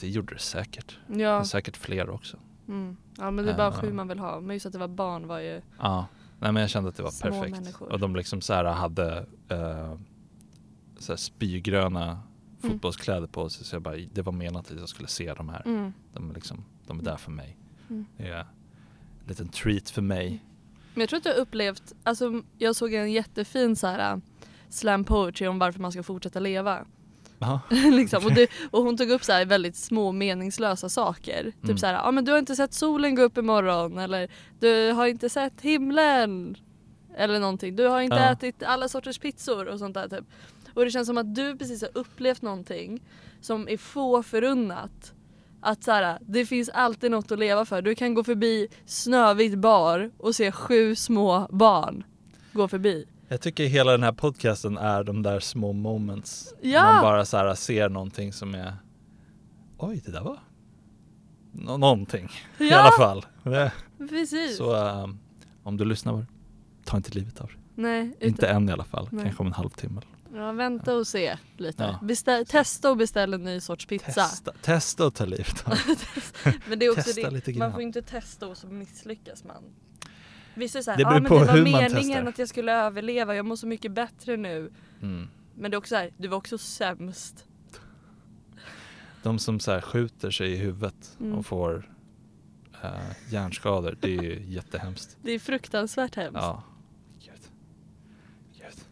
det gjorde det säkert. Ja, Men säkert fler också. mm. ja men det är bara Ja. sju man vill ha. Men just att det var barn var ju... Ja, nej men jag kände att det var Små perfekt. människor. Och de liksom så här hade uh, så här spygröna Mm. fotbollskläder på sig. Så jag bara, det var menat att jag skulle se de här. Mm. De är, liksom, de är där för mig. Mm. Det är en liten treat för mig. Men jag tror att jag har upplevt, alltså jag såg en jättefin så här äh, slam poetry om varför man ska fortsätta leva. <laughs> Liksom. och, det, och hon tog upp så här väldigt små meningslösa saker. Mm. Typ så här, ah, men du har inte sett solen gå upp imorgon eller du har inte sett himlen. Eller någonting. Du har inte Ja. ätit alla sorters pizzor och sånt där typ. Och det känns som att du precis har upplevt någonting som är få förunnat. Att så här, det finns alltid något att leva för. Du kan gå förbi Snövit bar och se sju små barn gå förbi. Jag tycker hela den här podcasten är de där små moments. Ja! Man bara så här ser någonting som är Oj, det där var Nå- någonting i Ja! alla fall. Det- Precis. Så ehm, om du lyssnar, ta inte livet av dig. Nej, Inte än i alla fall, Nej. kanske om en halvtimme. Ja, vänta och se lite. Ja. Beställ, testa och beställ en ny sorts pizza. Testa, testa att ta livet av. <laughs> Men det är också Testa det, man får inte testa och så misslyckas man. Vissa är såhär, Det beror men det var meningen testar." att jag skulle överleva, jag mår så mycket bättre nu. Mm. Men det är också såhär, du var också sämst. De som så här skjuter sig i huvudet Mm. och får uh, hjärnskador, det är ju jättehemskt. Det är fruktansvärt hemskt. Ja. Gud. Gud.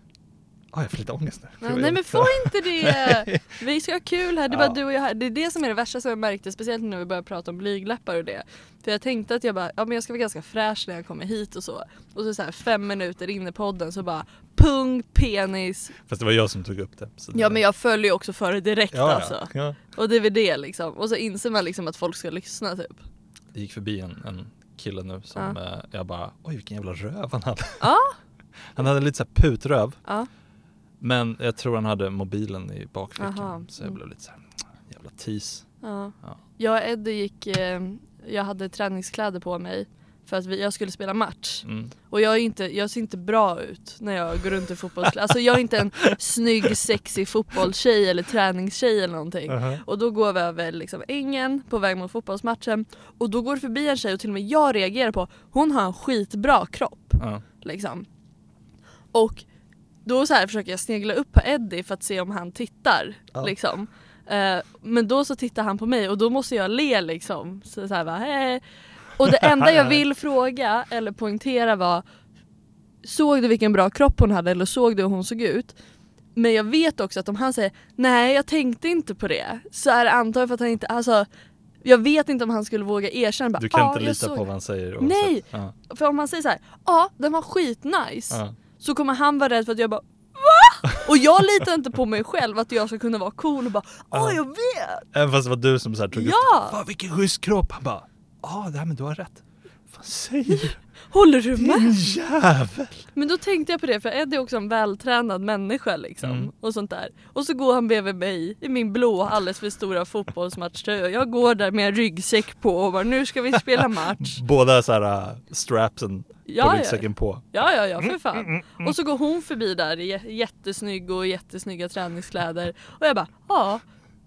Ah, jag får lite ångest nu. Ja, nej men få inte det! <laughs> Vi ska ha kul här, det är bara Ja. du och jag här. Det är det som är det värsta som jag märkte, speciellt när vi började prata om blygläppar och det. För jag tänkte att jag bara, ja men jag ska vara ganska fräsch när jag kommer hit och så. Och så, så här fem minuter in i podden så bara pung, penis. Fast det var jag som tog upp det. det Ja men jag följer ju också före direkt ja, alltså. Ja. Och det är väl det liksom. Och så inser man liksom att folk ska lyssna typ. Det gick förbi en, en kille nu som eh, jag bara, oj vilken jävla röv han hade. Ja. <laughs> Han hade lite så här putröv. Ja. Men jag tror han hade mobilen i bakfickan. Aha, Så jag mm. blev lite så här, jävla tis. Ja. Ja. Jag och Eddie gick, eh, jag hade träningskläder på mig För att vi, jag skulle spela match. Mm. Och jag, är inte, jag ser inte bra ut när jag går runt i fotbollskläder. Alltså jag är inte en snygg, sexig fotbollstjej eller träningstjej eller någonting. Uh-huh. Och då går vi över liksom ängen på väg mot fotbollsmatchen. Och då går det förbi en tjej och till och med jag reagerar på, hon har en skitbra kropp. Ja. Liksom. Och då så här försöker jag snegla upp på Eddie för att se om han tittar. Ja. Liksom. Eh, men då så tittar han på mig och då måste jag le liksom. Så, så här, bara, "Hej." Och det <laughs> enda jag vill fråga eller poängtera var Såg du vilken bra kropp hon hade eller såg du hur hon såg ut? Men jag vet också att om han säger nej jag tänkte inte på det så är det antagligen för att han inte, alltså jag vet inte om han skulle våga erkänna bara, Du kan "Ja, inte lita på det." vad han säger? Nej! Ja. För om han säger så här, ja den var skitnice Ja. Så kommer han vara rädd för att jag bara VA? Och jag litar inte på mig själv att jag ska kunna vara cool och bara ja Ja. jag vet! Även fast det var du som så här tog upp Ja! Fan vilken schysst kropp! Han bara Ja, det här men du har rätt. Vad säger du? Håller du med? Din jävel! Men då tänkte jag på det för Eddie är också en vältränad människa liksom Mm. och sånt där. Och så går han bredvid mig i min blå alldeles för stora fotbollsmatchtröja. Jag går där med en ryggsäck på och bara nu ska vi spela match. Båda så här uh, strapsen på Ja, ja, ryggsäcken på. ja, ja, ja Mm, för fan. Och så går hon förbi där i jä- jättesnygg och jättesnygga träningskläder och jag bara ja,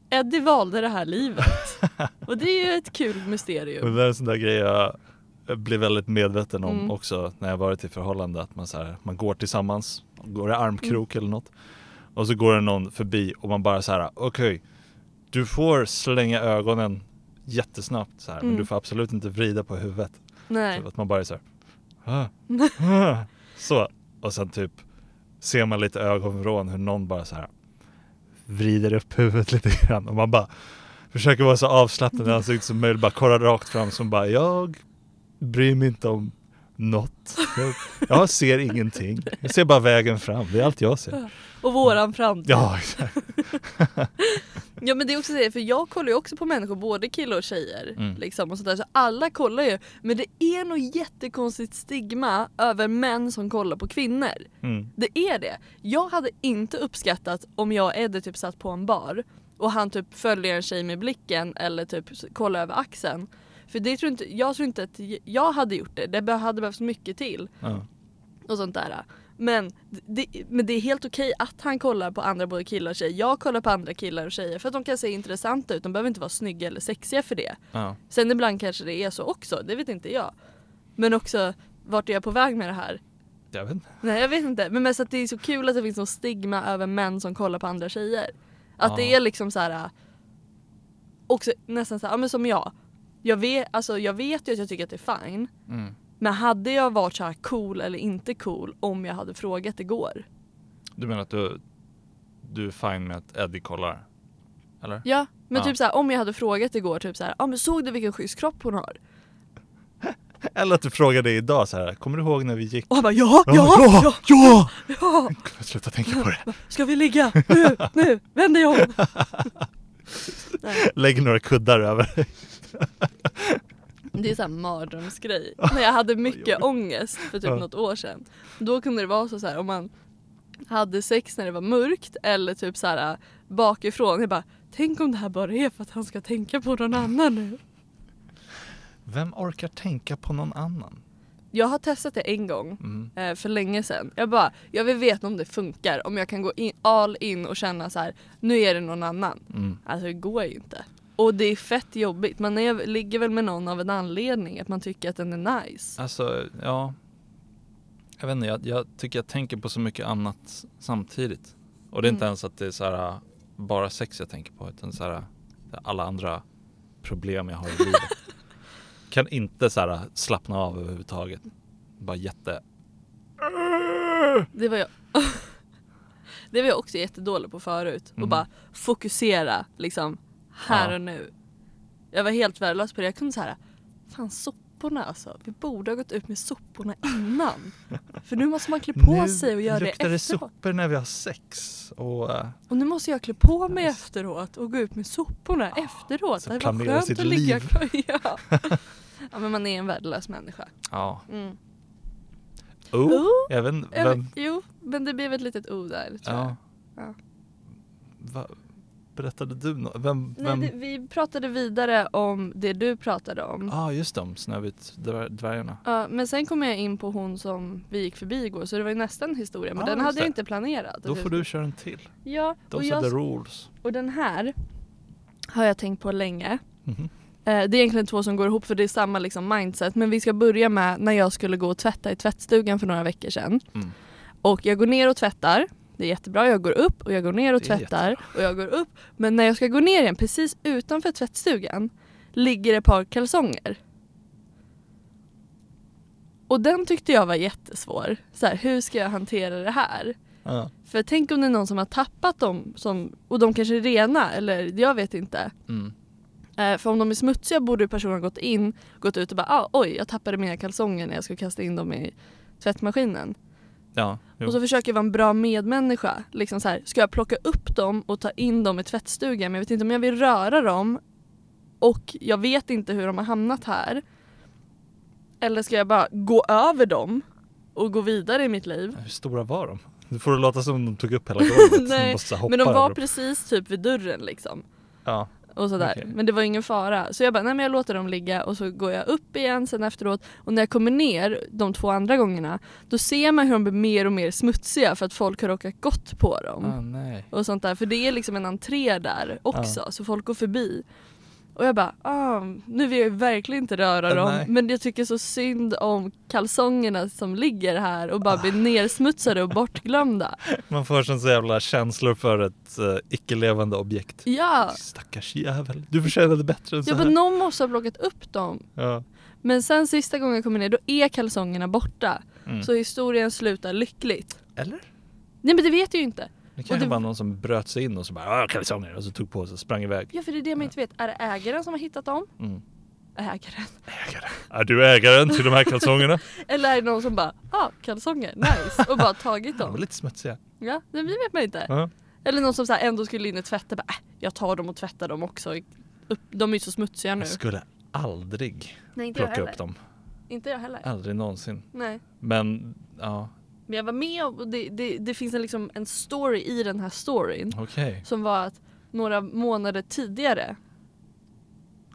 Eddie valde det här livet. <laughs> Och det är ju ett kul Och mysterium. det är en sån där grej jag blir väldigt medveten om Mm. också när jag varit i förhållande att man, så här, man går tillsammans, går i armkrok Mm. eller något och så går det någon förbi och man bara så här: okej du får slänga ögonen jättesnabbt så här, men Mm. du får absolut inte vrida på huvudet. Nej. Så att man bara är så här. <laughs> Så, och sen typ ser man lite ögonvrån hur någon bara så här vrider upp huvudet lite grann och man bara försöker vara så avslappnad i ansiktet som möjligt, bara kollar rakt fram som bara jag bryr mig inte om något. Jag, jag ser ingenting. Jag ser bara vägen fram, det är allt jag ser. Och våran framtid. Ja, exakt. <laughs> Ja men det är också det, för jag kollar ju också på människor, både killar och tjejer. Mm. Liksom, och sådär, så alla kollar ju. Men det är nog jättekonstigt stigma över män som kollar på kvinnor. Mm. Det är det. Jag hade inte uppskattat om jag och Eddie typ satt på en bar och han typ följer en tjej med blicken eller typ kollar över axeln. För det tror inte, jag tror inte att jag hade gjort det, det hade behövts mycket till Ja. och sånt där. Men det, men det är helt okej att han kollar på andra både killar och tjejer. Jag kollar på andra killar och tjejer för att de kan se intressanta ut. De behöver inte vara snygga eller sexiga för det. Ja. Sen ibland kanske det är så också, det vet inte jag. Men också, vart är jag på väg med det här? Jag vet inte. Nej jag vet inte, men mest att det är så kul att det finns någon stigma över män som kollar på andra tjejer. Att Ja. det är liksom så här. Också nästan så här, ja men som jag. Jag vet, alltså, jag vet ju att jag tycker att det är fine. Mm. Men hade jag varit så här cool eller inte cool om jag hade frågat igår? Du menar att du, du är fine med att Eddie kollar? Eller? Ja, men Ja. typ så här, om jag hade frågat igår typ så här, ja men såg du vilken schysst kropp hon har? <laughs> Eller att du frågade idag så här, kommer du ihåg när vi gick? Och han bara ja, ja, ja, ja, ja! ja, <laughs> sluta tänka på det? ska vi ligga? Nu, nu, vänd dig om! Nej, <laughs> Lägg några kuddar över. Det är så här mardrömsgrej. <laughs> När jag hade mycket ångest för typ något år sedan. Då kunde det vara så, så här om man hade sex när det var mörkt eller typ så här bakifrån. Jag bara, tänk om det här bara är för att han ska tänka på någon annan nu. Vem orkar tänka på någon annan? Jag har testat det en gång Mm. eh, för länge sedan. Jag bara, jag vill veta om det funkar. Om jag kan gå in, all in och känna så här, nu är det någon annan. Mm. Alltså det går ju inte. Och det är fett jobbigt. Man är, ligger väl med någon av en anledning, att man tycker att den är nice. Alltså, ja. Jag vet inte, jag, jag tycker jag tänker på så mycket annat samtidigt. Och det är inte Mm. ens att det är så här bara sex jag tänker på utan så här alla andra problem jag har i livet. <laughs> kan inte så här slappna av överhuvudtaget. Bara jätte... Det var jag. <laughs> det var jag också jättedålig på förut. Och bara fokusera liksom här Ja. och nu. Jag var helt värdelös på det. Jag kunde säga fan soporna alltså. Vi borde ha gått ut med soporna innan. <laughs> För nu måste man klä på sig och göra det luktar det efteråt. sopor när vi har sex. Och eh, Och nu måste jag klä på mig efteråt och gå ut med soporna efteråt. så Det var skönt sitt att ligga liv. kvar. <laughs> Ja. <laughs> ja men man är en värdelös människa. ja. Mm. Oh, Oh, även Jag vem... vet- Jo, men det blev ett litet o där tror jag. Ja. Ja. Va, berättade du nå- Vem? Nej, vem? det, vi pratade vidare om det du pratade om. Ja ah, just dem, Snövit dvär- dvärgarna. Ja, men sen kom jag in på hon som vi gick förbi igår så det var ju nästan historia men Ja, den hade jag det. inte planerat. Då får du köra en till. Ja, och, are the jag, rules. och den här har jag tänkt på länge. Mhm. Eh, Det är egentligen två som går ihop för det är samma liksom mindset men vi ska börja med när jag skulle gå och tvätta i tvättstugan för några veckor sedan. Mm. Och jag går ner och tvättar. Det är jättebra, jag går upp och jag går ner och tvättar och jag går upp. Men när jag ska gå ner igen, precis utanför tvättstugan, ligger ett par kalsonger. Och den tyckte jag var jättesvår. Så här, hur ska jag hantera det här? Ja. För tänk om det är någon som har tappat dem som, och de kanske är rena eller jag vet inte. Mm. Eh, för om de är smutsiga borde personen gått in, gått ut och bara ah, oj jag tappade mina kalsonger när jag ska kasta in dem i tvättmaskinen. Ja, jo. Och så försöker jag vara en bra medmänniska. Liksom så här, ska jag plocka upp dem och ta in dem i tvättstugan men jag vet inte om jag vill röra dem och jag vet inte hur de har hamnat här. Eller ska jag bara gå över dem och gå vidare i mitt liv? Hur stora var de? Du får det låta som de tog upp hela golvet. <laughs> Nej, Men de var precis typ vid dörren liksom. Ja. Och sådär. Okej. Men det var ingen fara. Så jag bara, nej men jag låter dem ligga och så går jag upp igen sen efteråt. Och när jag kommer ner de två andra gångerna då ser man hur de blir mer och mer smutsiga för att folk har råkat gått på dem. Ah, och sånt där. För det är liksom en entré där också, så folk går förbi. Och jag bara, ah, nu vill jag ju verkligen inte röra dem nej. men jag tycker så synd om kalsongerna som ligger här och bara blir nersmutsade och bortglömda. <laughs> Man får sån så jävla känslor för ett uh, icke-levande objekt. Ja! Stackars jävel. Du förtjänade bättre än så Jag bara, här. någon måste ha plockat upp dem. Ja. Men sen sista gången jag kommer ner då är kalsongerna borta. Mm. Så historien slutar lyckligt. Eller? Nej men det vet jag ju inte. Det kanske det- var någon som bröt sig in och så bara "Ah, kalsonger och så tog på sig och sprang iväg. Ja för det är det man inte vet. Är det ägaren som har hittat dem? Mm. Ägaren. Ägare. Är du ägaren till de här kalsongerna? <laughs> Eller är det någon som bara, ah kalsonger, nice. Och bara tagit De var dem. lite smutsiga. Ja, det vet man inte. Ja. Eller någon som så här ändå skulle in och tvätta, bara, äh, jag tar dem och tvättar dem också. De är ju så smutsiga nu. Jag skulle aldrig Nej plocka upp dem. Inte jag heller. Aldrig någonsin. Nej. Men ja, Men jag var med och det, det, det finns en, liksom en story i den här storyn. okej. Som var att några månader tidigare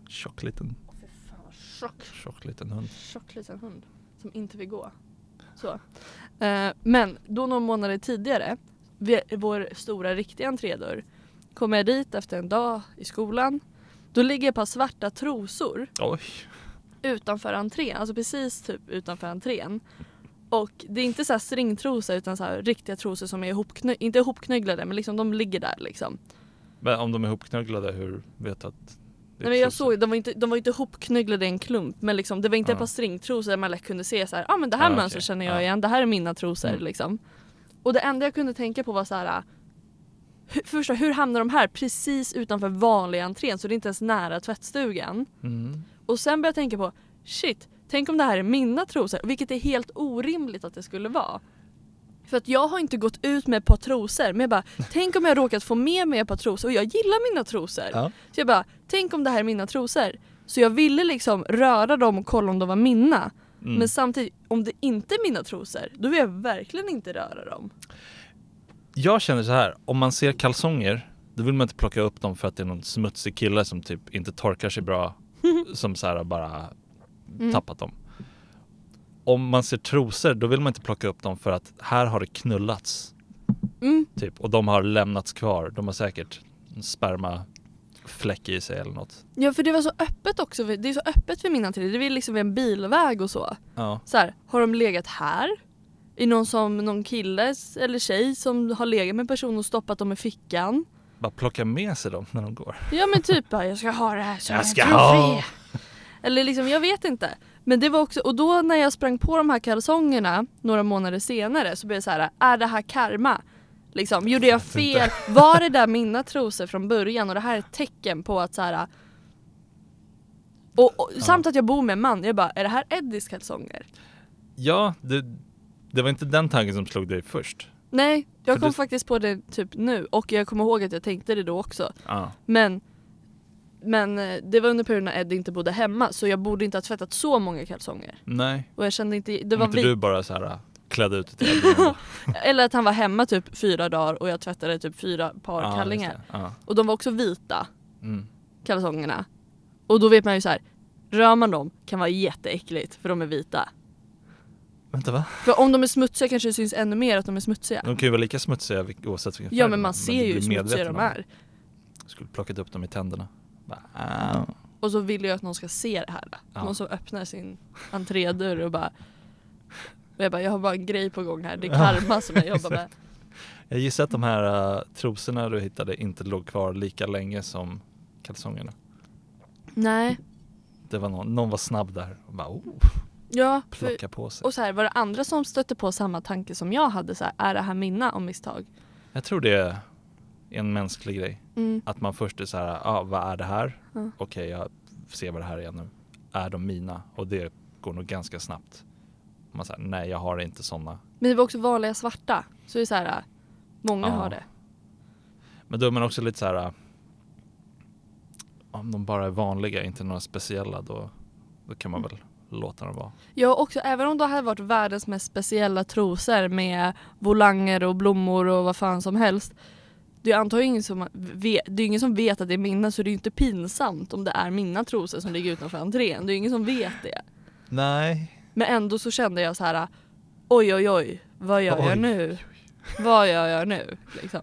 Tjock liten, Fy fan vad tjock, tjock liten hund. tjock liten hund som inte vill gå. Så. Eh, men då några månader tidigare, vid vår stora riktiga entrédörr, kommer jag dit efter en dag i skolan. Då ligger ett par svarta trosor Oj. utanför entrén, alltså precis typ utanför entrén. Och det är inte så här stringtrosa utan så här riktiga trosor som är ihopknö- inte ihopknögglade men liksom de ligger där liksom. Men om de är ihopknugglade, hur vet du att Nej, men jag såg, de var inte, de var inte ihopknögglade i en klump men liksom, det var inte Ja. ett par stringtrosor där man lätt kunde se så här, ah, men det här Ja, mönstret okej. känner jag Ja. igen, det här är mina trosor Mm. liksom. Och det enda jag kunde tänka på var så här. Hur, första, hur hamnar de här precis utanför vanliga entrén så det är inte ens nära tvättstugan? Mm. Och sen började jag tänka på shit, tänk om det här är mina trosor, vilket är helt orimligt att det skulle vara. För att jag har inte gått ut med ett par trosor men jag bara, tänk om jag råkat få med mig ett par trosor och jag gillar mina trosor. Ja. Så jag bara, tänk om det här är mina trosor. Så jag ville liksom röra dem och kolla om de var mina. Mm. Men samtidigt, om det inte är mina trosor, då vill jag verkligen inte röra dem. Jag känner så här, om man ser kalsonger, då vill man inte plocka upp dem för att det är någon smutsig kille som typ inte torkar sig bra, <laughs> som så här bara Mm. tappat dem. Om man ser trosor, då vill man inte plocka upp dem för att här har det knullats. Mm. Typ, och de har lämnats kvar. De har säkert en spermafläck i sig eller något. Ja för det var så öppet också, det är så öppet vid min entré, det är liksom vid en bilväg och så. Ja. så här, har de legat här? Är någon som någon kille eller tjej som har legat med en person och stoppat dem i fickan? Bara plocka med sig dem när de går. Ja men typ bara, jag ska ha det här som Jag en ska trofé. ha. Eller liksom, jag vet inte. Men det var också, och då när jag sprang på de här kalsongerna några månader senare så blev det så här, är det här karma? Liksom, gjorde jag fel? Var det där mina trosor från början? Och det här är ett tecken på att så här. Och, och samt att jag bor med en man, jag bara, är det här Eddies kalsonger? Ja, det, det var inte den tanken som slog dig först. Nej, jag För kom du- faktiskt på det typ nu och jag kommer ihåg att jag tänkte det då också. Ja. Men, men eh, det var under perioden när Ed inte bodde hemma så jag borde inte ha tvättat så många kalsonger. Nej, Och jag kände inte, det det var inte vi... du bara så här klädde ut till <laughs> Edvin. Eller att han var hemma typ fyra dagar och jag tvättade typ fyra par just kallingar. det. Ja. Och de var också vita, Mm. kalsongerna. Och då vet man ju så här. rör man dem kan vara jätteäckligt för de är vita. Vänta va? För om de är smutsiga kanske det syns ännu mer att de är smutsiga. De kan ju vara lika smutsiga oavsett vilken färg Ja men man ser ju hur smutsiga de om är. Jag skulle plockat upp dem i tänderna. Bara, ah. Och så vill jag att någon ska se det här. Ja. Någon som öppnar sin entrédörr och bara och jag bara, jag har bara en grej på gång här. Det är karma som jag jobbar med. <laughs> Jag gissar att de här uh, trosorna du hittade inte låg kvar lika länge som kalsongerna. Nej. Det var någon, någon var snabb där och bara oh, Ja, för, på sig. och så här, var det andra som stötte på samma tanke som jag hade? Så här, är det här mina om misstag? Jag tror det en mänsklig grej. Mm. Att man först är så här, ah, vad är det här? Ja. Okej, jag ser vad det här är nu. Är de mina? Och det går nog ganska snabbt. Man säger nej jag har inte sådana. Men det var också vanliga svarta. Så det är så här, många Ja. har det. Men då är man också lite så här. Om de bara är vanliga, inte några speciella, då, då kan man väl låta dem vara. Ja också, även om det hade varit världens mest speciella trosor med volanger och blommor och vad fan som helst. Det är antagligen ingen som vet, det är ingen som vet att det är mina så det är ju inte pinsamt om det är mina trosor som ligger utanför entrén. Det är ingen som vet det. Nej. Men ändå så kände jag så här. oj oj oj, vad gör jag Oj. nu? Vad gör jag nu? Liksom.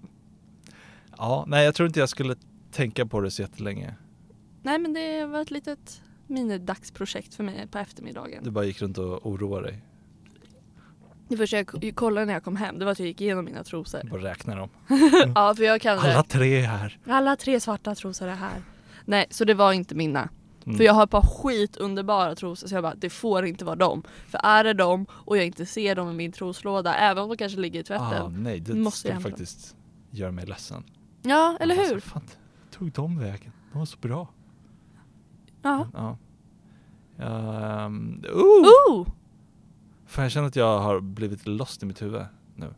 Ja, nej jag tror inte jag skulle tänka på det så jättelänge. Nej men det var ett litet minidagsprojekt för mig på eftermiddagen. Du bara gick runt och oroade dig. Det första jag kollade när jag kom hem det var att jag gick igenom mina trosor. Bara räknar dem. <laughs> Ja för jag kan det. Alla tre är här. Alla tre svarta trosor är här. Nej, så det var inte mina. Mm. För jag har ett par skitunderbara trosor så jag bara, det får inte vara dem. För är det dem och jag inte ser dem i min troslåda, även om de kanske ligger i tvätten. ah, nej, det måste jag dem. faktiskt göra mig ledsen. Ja, eller Alltså, hur? fan, tog de vägen? De var så bra. Ja. Ja. Um, oh! Oh! Fan, jag känner att jag har blivit lost i mitt huvud nu.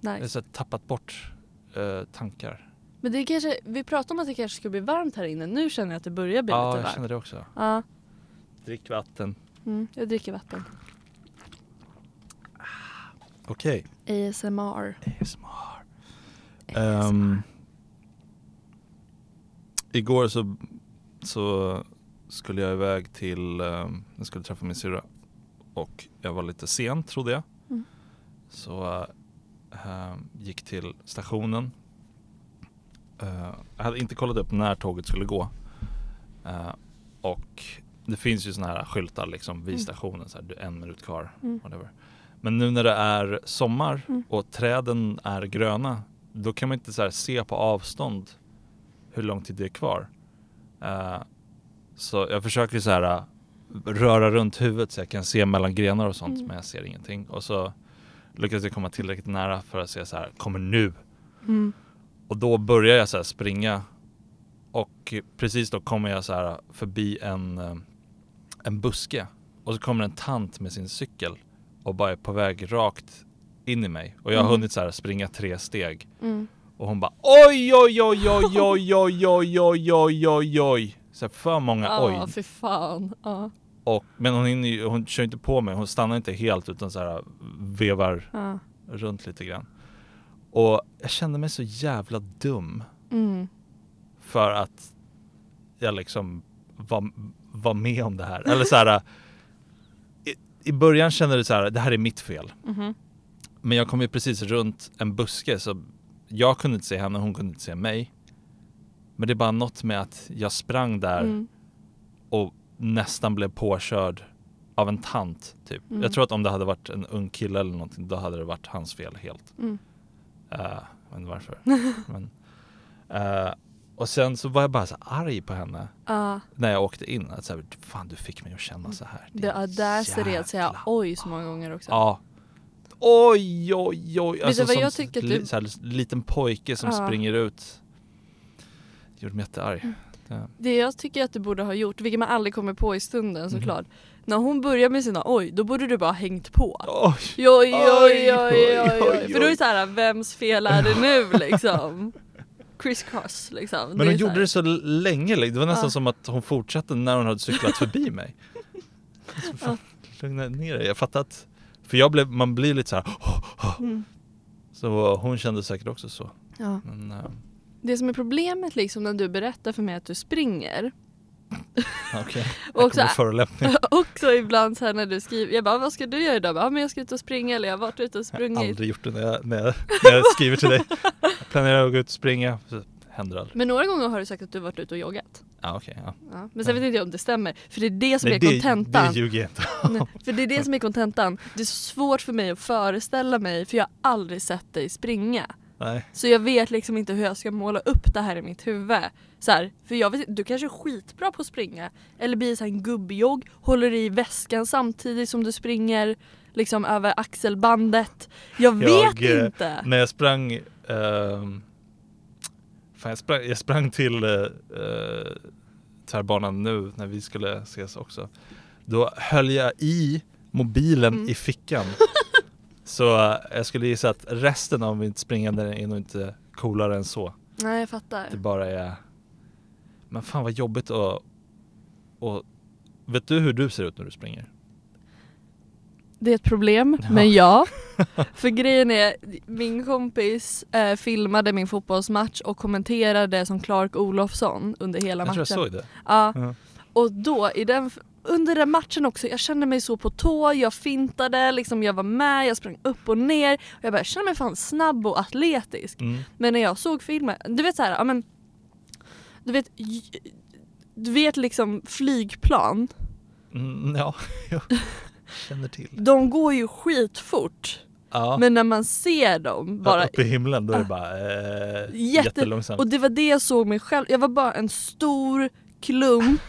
Jag har Nice. så tappat bort eh, tankar. Men det kanske, vi pratade om att det kanske skulle bli varmt här inne. Nu känner jag att det börjar bli Ja, lite jag varmt. känner det också. Ja, Drick vatten. mm, jag dricker vatten. Okej. ASMR. ASMR. Ehm, igår så, så skulle jag iväg till, um, jag skulle träffa min syrra och jag var lite sen trodde jag. Mm. Så ehm, gick till stationen. Eh, jag hade inte kollat upp när tåget skulle gå. Eh, och det finns ju såna här skyltar liksom vid Mm. stationen, så här, en minut kvar. Mm. Whatever. Men nu när det är sommar Mm. och träden är gröna, då kan man inte så se på avstånd hur lång tid det är kvar. Så jag försöker så här eh, röra runt huvudet så jag kan se mellan grenar och sånt Mm. men jag ser ingenting. Och så lyckas jag komma tillräckligt nära för att se så här, kommer nu. Mm. Och då börjar jag så här springa och precis då kommer jag så här förbi en, eh, en buske och så kommer en tant med sin cykel och bara är på väg rakt in i mig och jag har Mm. hunnit så springa tre steg Mm. och hon bara oj oj oj oj oj oj oj oj oj oj oj så för många Ja, oj för fan. Ja. och, men hon, hinner hon kör inte på mig, hon stannar inte helt utan så här vevar Ja. runt lite grann och jag kände mig så jävla dum Mm. för att jag liksom var, var med om det här. Eller så här, <laughs> i, I början kände du så här, det här är mitt fel. Mhm. Men jag kom ju precis runt en buske så jag kunde inte se henne, hon kunde inte se mig. Men det är bara något med att jag sprang där Mm. och nästan blev påkörd av en tant typ. Mm. Jag tror att om det hade varit en ung kille eller någonting då hade det varit hans fel helt. Mm. Uh, vet inte varför. <laughs> Men, eh, och sen så var jag bara så arg på henne Ja. när jag åkte in. Att så här, fan du fick mig att känna så här. Det din audacitet säger jag jävla- oj så många gånger också. Ja. Oj, oj, oj. du vad som jag tycker att du- så här, liten pojke som springer ut. Det gjorde mig jättearg. Mm. Det- Det jag tycker att du borde ha gjort, vilket man aldrig kommer på i stunden Mhm. såklart. När hon börjar med sina oj, då borde du bara ha hängt på. Oj. Oj, oj, oj, oj, Oj, oj, oj, oj. För då är det såhär, vems fel är det nu <laughs> liksom? Criss cross liksom. Men hon gjorde det så länge. Det var nästan Ja. som att hon fortsatte när hon hade cyklat förbi <laughs> mig. Så fan, lugna ner dig. Jag fattar att, för jag blev, man blir lite så här. <gasps> <gasps> Mm. Så hon kände säkert också så. Ja. Men, eh, Det som är problemet liksom när du berättar för mig att du springer <laughs> okej. <laughs> och Jag också, kommer förolämpning. <laughs> också ibland så här när du skriver, jag bara vad ska du göra idag? Jag bara, Ja, men jag ska ut och springa eller jag har varit ute och Jag har sprungit. aldrig gjort det när jag, när jag, när jag skriver till dig. Jag planerar att gå ut och springa. Så händer aldrig. Men några gånger har du sagt att du varit ute och joggat. Ja okej. ja. Ja. Men sen vet inte jag om det stämmer. För det är det som Nej, är det, kontentan. det ljuger jag inte. Nej, För det är det som är kontentan. Det är så svårt för mig att föreställa mig för jag har aldrig sett dig springa. Nej. Så jag vet liksom inte hur jag ska måla upp det här i mitt huvud. Så här, för jag vet, du kanske är skitbra på att springa. Eller blir så här en gubbjogg, håller i väskan samtidigt som du springer liksom över axelbandet. Jag vet Jag, eh, inte. När jag sprang, ehm, fan jag sprang, jag sprang till uh, tvärbanan nu när vi skulle ses också. Då höll jag i mobilen Mm. i fickan. <laughs> Så jag skulle gissa att resten av mitt springande är nog inte coolare än så. Nej jag fattar. Det bara är Men fan vad jobbigt att och, Vet du hur du ser ut när du springer? Det är ett problem, Ja. men ja. <laughs> För grejen är, min kompis eh, filmade min fotbollsmatch och kommenterade som Clark Olofsson under hela Jag tror jag matchen. såg det. Ja, Ja. och då i den, under den matchen också, jag kände mig så på tå, jag fintade, liksom jag var med, jag sprang upp och ner. Och jag bara, jag kände mig fan snabb och atletisk. Mm. Men när jag såg filmen, du vet så här, ja men du vet, du vet liksom flygplan, Mm, ja, <laughs> jag känner till. de går ju skitfort. Ja. Men när man ser dem bara bara uppe i himlen då är det Ah. bara eh, Jätte- jättelångsamt. Och det var det jag såg mig själv, jag var bara en stor klump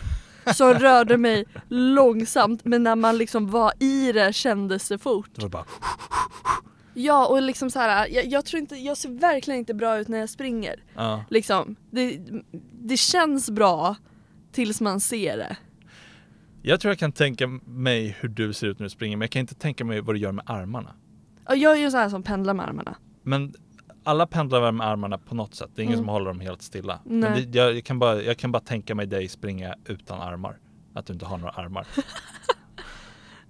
som rörde mig långsamt men när man liksom var i det kändes det fort. Det var bara Ja och liksom så här, jag, jag tror inte, jag ser verkligen inte bra ut när jag springer. ja. Liksom, det, det känns bra tills man ser det. Jag tror jag kan tänka mig hur du ser ut när du springer men jag kan inte tänka mig vad du gör med armarna. Och jag är ju så här som pendlar med armarna. Men alla pendlar väl med armarna på något sätt. Det är ingen Mm. som håller dem helt stilla. Men det, jag, jag, kan bara, jag kan bara tänka mig dig springa utan armar. Att du inte har några armar. <laughs>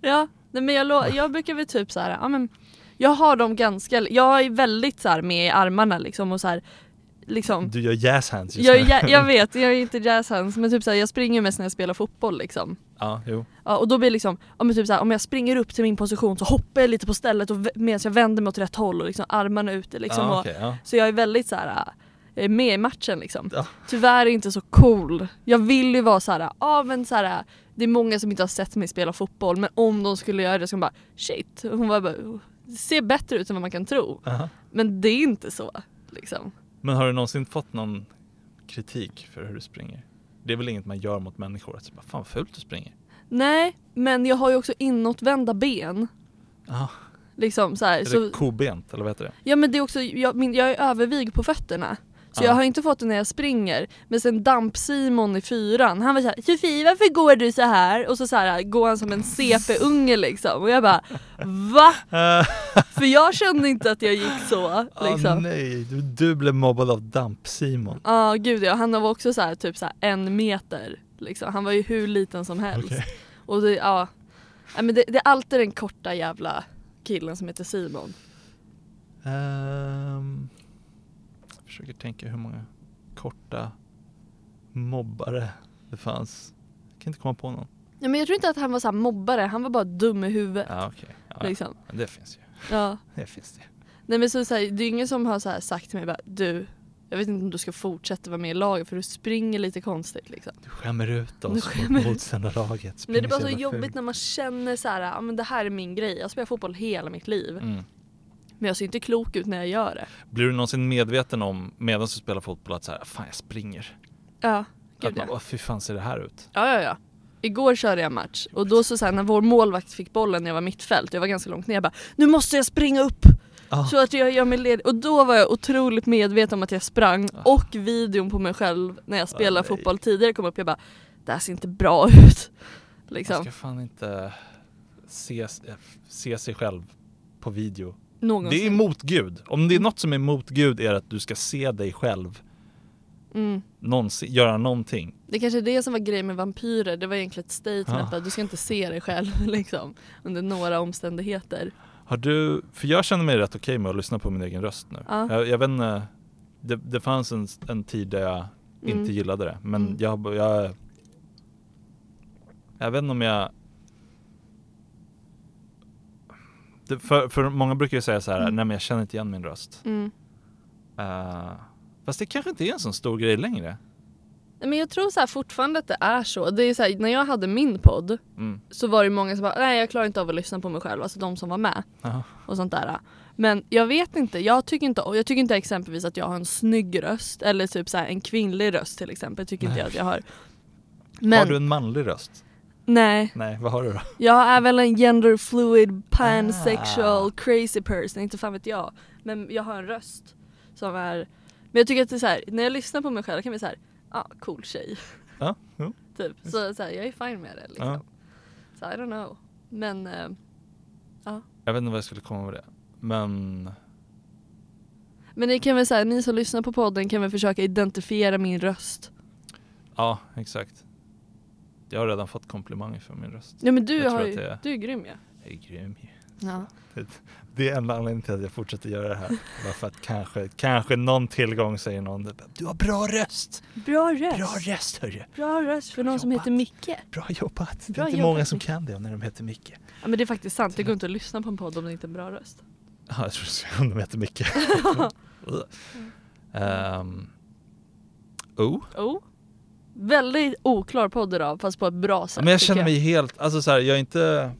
Ja, nej, men jag, jag brukar väl typ så här, ja men jag har dem ganska, jag är väldigt så här med i armarna liksom och så här, liksom Du gör jazz hands just jag, nu. jag, jag <laughs> vet, jag är inte jazzhands men typ så här, jag springer mest när jag spelar fotboll liksom. Ja, jo. Ja, och då blir det liksom, men typ så här, om jag springer upp till min position så hoppar jag lite på stället och medan jag vänder mig åt rätt håll och liksom armarna ute liksom. ja, och, okej, ja. Så jag är väldigt så här äh, med i matchen liksom. Ja. Tyvärr är jag inte så cool. Jag vill ju vara så här, ja men så här, det är många som inte har sett mig spela fotboll men om de skulle göra det så skulle de bara shit, hon var bara, det ser bättre ut än vad man kan tro. Aha. Men det är inte så liksom. Men har du någonsin fått någon kritik för hur du springer? Det är väl inget man gör mot människor? Att säga, fan fult du springer. Nej, men jag har ju också inåtvända ben. Ja. Liksom så här, Är så, det kobent eller vad heter det? ja men det är också, jag, min, jag är övervig på fötterna. Så Ja. jag har inte fått det när jag springer. Men sen Damp-Simon i fyran, han var såhär Sofie varför går du så här? Och så, så här, går han som en CP-unge liksom. Och jag bara VA? <laughs> För jag kände inte att jag gick så. Liksom. nej, du, du blev mobbad av Damp-Simon. Ja gud ja, han var också så här, typ så här, en meter. Liksom. Han var ju hur liten som helst. Okej. Och det, ja. Men det, det är alltid den korta jävla killen som heter Simon. Jag försöker tänka hur många korta mobbare det fanns. Jag kan inte komma på någon. Ja, men jag tror inte att han var så här mobbare, han var bara dum i huvudet. Ja okej. Ja, ja. Liksom. Men det finns ju. Ja. <laughs> Det finns det. Nej men så, så här, det är ingen som har så sagt till mig bara du, jag vet inte om du ska fortsätta vara med i laget för du springer lite konstigt liksom. Du skämmer ut oss skämmer mot motståndarlaget. Det är bara så jävla jobbigt när man känner så här, ja men det här är min grej, jag spelar fotboll hela mitt liv. Mm. Men jag ser inte klok ut när jag gör det. Blir du någonsin medveten om medan du spelar fotboll att så här, fan jag springer? Ja, Att gud man, ja. "Åh, fy fan ser det här ut? Ja ja ja. Igår körde jag match och då så, så här, när vår målvakt fick bollen när jag var mittfält, jag var ganska långt ner, jag bara nu måste jag springa upp! Ah. Så att jag gör mig ledig. Och då var jag otroligt medveten om att jag sprang Ah. och videon på mig själv när jag spelade nej. fotboll tidigare kom upp. Jag bara, det här ser inte bra ut. Man Liksom. ska fan inte se, se sig själv på video. Någonsin. Det är emot Gud. Om det är något som är emot Gud är att du ska se dig själv Mm. någonsin, göra någonting. Det kanske är det som var grejen med vampyrer, det var egentligen ett statement Ja. att du ska inte se dig själv <laughs> liksom under några omständigheter. Har du, för jag känner mig rätt okej med att lyssna på min egen röst nu. Ja. Jag, jag vet inte, det, det fanns en, en tid där jag Mm. inte gillade det. Men Mm. jag, jag, jag vet inte om jag det, för, för många brukar ju säga så här, Mm. nej men jag känner inte igen min röst. Mm. Uh, fast det kanske inte är en sån stor grej längre. Nej, Men jag tror så här fortfarande att det är så. Det är så här, när jag hade min podd Mm. så var det många som bara nej jag klarar inte av att lyssna på mig själv, alltså de som var med Aha. och sånt där. Men jag vet inte, jag tycker inte, jag tycker inte exempelvis att jag har en snygg röst eller typ så här en kvinnlig röst till exempel, tycker inte Nej. jag att jag har. <laughs> Men Har du en manlig röst? Nej, Nej, vad har du då? jag är väl en gender fluid pansexual Ah. crazy person, inte fan vet jag. Men jag har en röst som är, men jag tycker att det är så här, när jag lyssnar på mig själv kan jag bli så här, ja ah, cool tjej. Ja, jo. <laughs> Typ. Så, så här, jag är fine med det liksom. Ja. Så I don't know. Men eh, Jag vet inte vad jag skulle komma med det. Men Men ni kan väl säga, ni som lyssnar på podden kan väl försöka identifiera min röst. ja, exakt. Jag har redan fått komplimanger för min röst. Ja men du Jag har ju, det är- du är grym ja. Jag är grym ju. ja. <laughs> Det är enda anledningen till att jag fortsätter göra det här. Bara för att kanske, kanske någon tillgång säger någon Du har bra röst! Bra röst. Bra röst hörru! Bra röst för någon som jobbat. heter Micke. Bra jobbat! det Bra är inte jobbat, många som Micke. kan det när de heter Micke. Ja men det är faktiskt sant, det går inte att lyssna på en podd om det inte är en bra röst. Ja, jag tror att de heter Micke. <laughs> <laughs> um, oh. Oh. Väldigt oklar podd idag fast på ett bra sätt. Men jag känner mig helt, alltså så här, jag är inte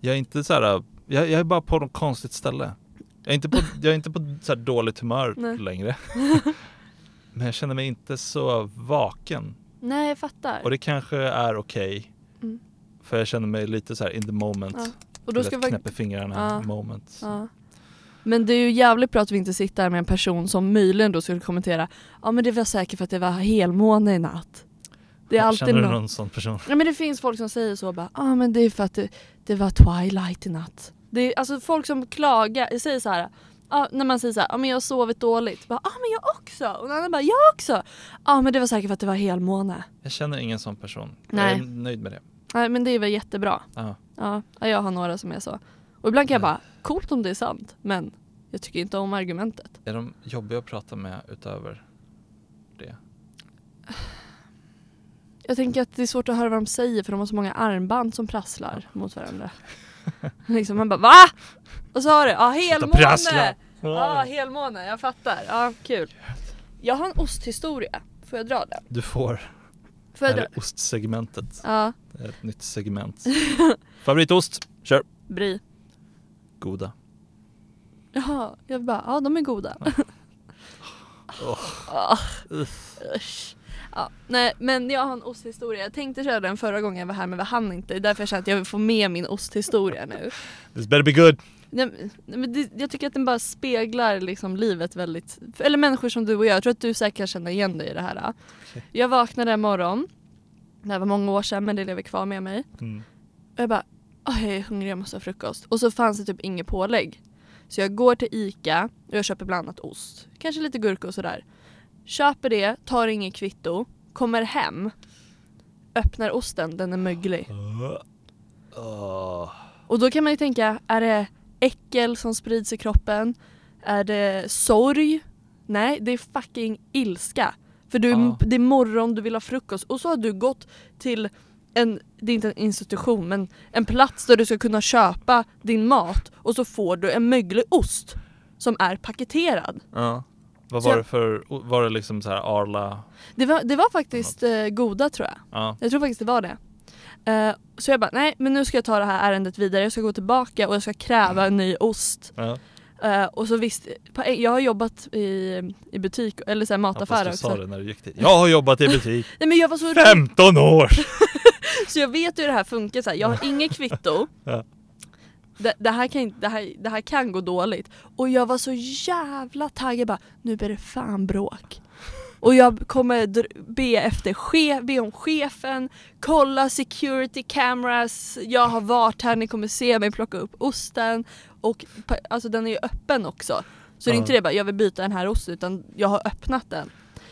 Jag är inte så här, jag, jag är bara på något konstigt ställe Jag är inte på, jag är inte på så dåligt humör <laughs> Nej. längre <laughs> Men jag känner mig inte så vaken Nej jag fattar. Och det kanske är okej Mm. För jag känner mig lite så här in the moment Ja. Och då ska vi... knäpper fingrarna Ja. moment Ja. Men det är ju jävligt bra att vi inte sitter här med en person som möjligen då skulle kommentera Ja men det var säkert för att det var helmåne i natt. Det är alltid Känner du någon... någon sån person? Ja men det finns folk som säger så bara, ja ah, men det är för att det, det var twilight i natt. Det är alltså folk som klagar, säger så här. Ja, när man säger så här, ja men jag har sovit dåligt. Ja ah, men jag också. Och den andra bara, jag också. Ja ah, men det var säkert för att det var helmåne. Jag känner ingen sån person Nej. Jag är nöjd med det Nej men det är väl jättebra. ja. Ja, ja, jag har några som är så. Och ibland kan jag bara, coolt om det är sant. Men jag tycker inte om argumentet. Är de jobbiga att prata med utöver det? Jag tänker att det är svårt att höra vad de säger för de har så många armband som prasslar mot varandra. <laughs> liksom man bara VA? Vad sa du? Ja helmåne! Ja helmåne, jag fattar. Ja kul. Jag har en osthistoria. Får jag dra den? Du får Får jag det här är ostsegmentet Ja, Det är ett nytt segment. <laughs> Favoritost? Kör! brie. Goda. Jaha, jag bara, ja de är goda. <laughs> Usch. Ja, nej men jag har en osthistoria. Jag tänkte köra den förra gången jag var här men vi hann inte. Det är därför jag känner att jag vill få med min osthistoria nu. This better be good! Nej, men- det, jag tycker att den bara speglar liksom livet väldigt, eller människor som du och jag. Jag tror att du säkert känna igen dig i det här. Okej. Jag vaknade en morgon, det här var många år sedan men det lever kvar med mig. Mm. Och jag bara, "Åh, jag är hungrig, jag måste ha frukost. Och så fanns det typ inget pålägg. Så jag går till ICA och jag köper bland annat ost. Kanske lite gurka och sådär. Köper det, tar inget kvitto, kommer hem, öppnar osten, den är möglig. Och då kan man ju tänka, är det äckel som sprids i kroppen? Är det sorg? Nej, det är fucking ilska. För du, det är morgon, du vill ha frukost och så har du gått till en, det är inte en institution, men en plats där du ska kunna köpa din mat och så får du en möglig ost som är paketerad. Ja. Vad Så var jag- det för, var det liksom så här Arla? Det var, det var faktiskt eh, goda tror jag. Ja. Jag tror faktiskt det var det. Eh, så jag bara, nej men nu ska jag ta det här ärendet vidare, jag ska gå tillbaka och jag ska kräva en ny ost. ja. Eh, och så visst, jag har jobbat i, i butik, eller så här ja mataffär fast du sa också. det när du gick dit. Jag har jobbat i butik <laughs> Nej men jag var så 15 år! <laughs> <laughs> så jag vet hur det här funkar, så här, jag har inget kvitto. Ja. Det, det, här kan, inte- det, här, det här kan gå dåligt. Och jag var så jävla taggad bara, nu blir det fan bråk. Och jag kommer be efter chef, be om chefen, kolla security cameras, jag har varit här, ni kommer se mig plocka upp osten. Och alltså den är ju öppen också. Så det är Ja. inte det bara, jag vill byta den här osten utan jag har öppnat den.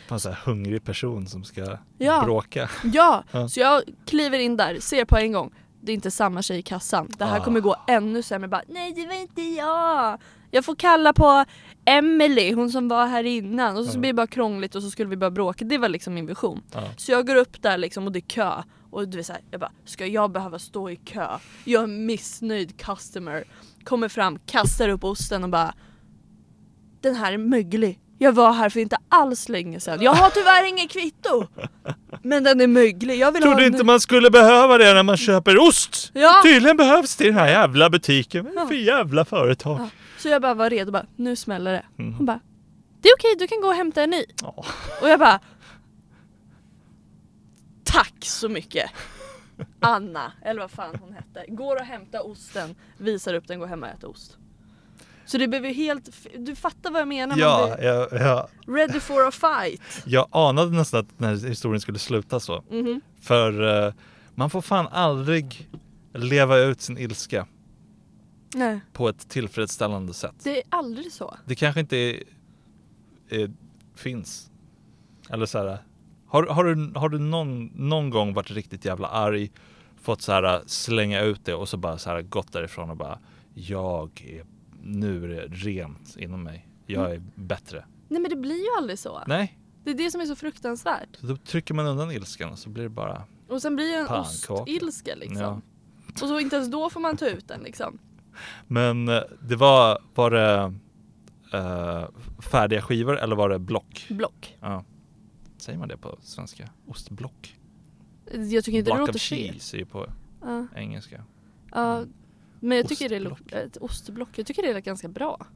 En sån här hungrig person som ska Ja. bråka. Ja, Ja. så jag kliver in där, ser på en gång. Det är inte samma tjej i kassan. Det här Ah. kommer gå ännu sämre. Bara, Nej det var inte jag! Jag får kalla på Emily, hon som var här innan. Och så Ja. blir det bara krångligt och så skulle vi bara bråka. Det var liksom min vision. Ja. Så jag går upp där liksom och det är kö. Och du vet såhär, jag bara, ska jag behöva stå i kö? Jag är en missnöjd customer. Kommer fram, kastar upp osten och bara Den här är möglig. Jag var här för inte alls länge sedan. Jag har tyvärr ingen kvitto. Men den är möglig. Jag vill ha Trodde en... inte man skulle behöva det när man köper ost! Ja. Tydligen behövs det i den här jävla butiken. Vad det för Ja. jävla företag? Ja. Så jag bara var redo, bara, nu smäller det. Mm. Hon bara Det är okej, du kan gå och hämta en ny. Ja. Och jag bara Tack så mycket! Anna, eller vad fan hon hette, går och hämtar osten, visar upp den, går hem och äter ost. Så det blev ju helt, du fattar vad jag menar? Man Ja, jag, jag, ready for a fight. jag anade nästan att den här historien skulle sluta så. Mhm. För eh, man får fan aldrig leva ut sin ilska Nej, på ett tillfredsställande sätt. det är aldrig så. Det kanske inte är, är, finns. Eller så här. Har, har du, har du någon, någon gång varit riktigt jävla arg, fått så här slänga ut det och så bara så här gått därifrån och bara jag är, nu är det rent inom mig. Jag är bättre. Nej men det blir ju aldrig så. Nej, Det är det som är så fruktansvärt. så då trycker man undan ilskan och så blir det bara Och sen blir det en ostilska liksom. Ja. Och så inte ens då får man ta ut den liksom. Men eh, det var, var det eh, färdiga skivor eller var det block? Block. Ja. Säger man det på svenska? Ostblock? Jag tycker inte Block det of låter fel. cheese är ju på Ja. engelska. Ja, men jag tycker det Ostblock. låter, ett ostblock, jag tycker det är ganska bra.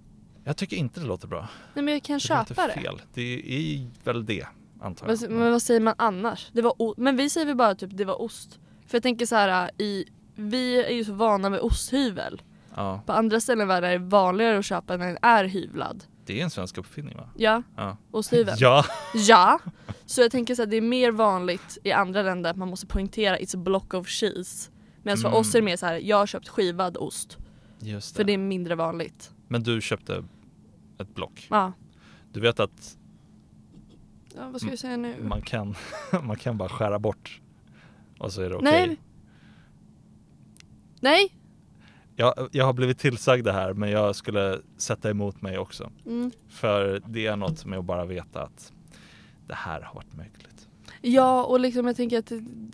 Jag tycker inte det låter bra. Nej men jag kan Det köpa låter det. fel. Det är väl det, antar jag. men vad säger man annars? Det var men vi säger väl bara typ det var ost. För jag tänker så här i, vi är ju så vana med osthyvel. Ja, På andra ställen i världen är det vanligare att köpa när den är hyvlad. det är en svensk uppfinning va? Ja, Ja. osthyvel. <laughs> Ja, Ja! Så jag tänker så att det är mer vanligt i andra länder att man måste poängtera it's a block of cheese. Medan för Mm. oss är det mer så här, jag har köpt skivad ost. just det. För det är mindre vanligt. Men du köpte ett block. Ja. Du vet att ja vad ska vi säga nu? man kan, <laughs> man kan bara skära bort och så är det okej. Nej. Nej! Jag, jag har blivit tillsagd det här men jag skulle sätta emot mig också. Mm. För det är något med att bara veta att det här har varit möjligt. Ja och liksom jag tänker att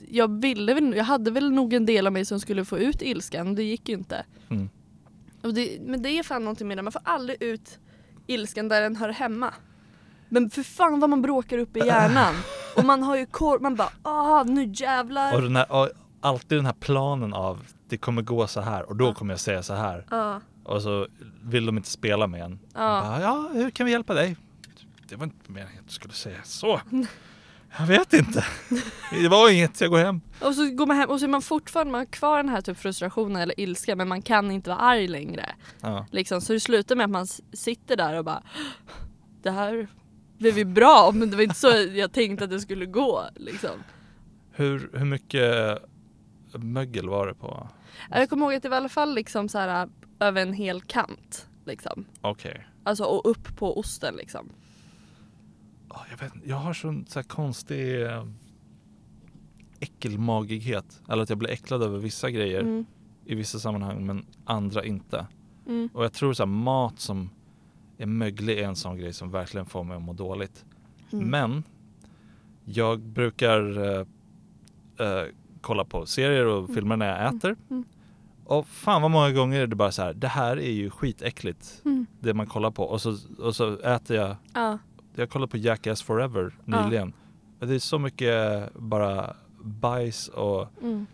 jag ville väl, jag hade väl nog en del av mig som skulle få ut ilskan, det gick ju inte. Mm. Det, men det är fan någonting med det, man får aldrig ut ilskan där den hör hemma. Men för fan vad man bråkar upp i hjärnan. <laughs> och man har ju kor, man bara ah nu jävlar. Och, den här, och alltid den här planen av det kommer gå så här och då Ja. kommer jag säga så här. Ja, Och så vill de inte spela med en. ja. Bara, ja, hur kan vi hjälpa dig? Det var inte meningen att du skulle säga så. <laughs> Jag vet inte. Det var inget, jag går hem. Och så går man hem och så är man fortfarande man har kvar den här typ frustrationen eller ilskan men man kan inte vara arg längre. Ja. Liksom, så det slutar med att man sitter där och bara Det här blev ju bra men det var inte så jag tänkte att det skulle gå. Liksom. Hur, hur mycket mögel var det på? Jag kommer ihåg att det var i alla fall liksom så här, över en hel kant. Liksom. Okej. Alltså och upp på osten liksom. Ja, Jag, vet, jag har sån så här konstig eh, äckelmagighet. Eller att jag blir äcklad över vissa grejer Mm. i vissa sammanhang men andra inte. Mm. Och jag tror så här, mat som är möglig är en sån grej som verkligen får mig att må dåligt. Mm. Men jag brukar eh, eh, kolla på serier och Mm. filmer när jag äter. Mm. Och fan vad många gånger är det bara så här, det här är ju skitäckligt. Mm. Det man kollar på. Och så, och så äter jag, Ja. Jag kollade på Jackass Forever Ja. nyligen. Och Det är så mycket bara bajs och Mm.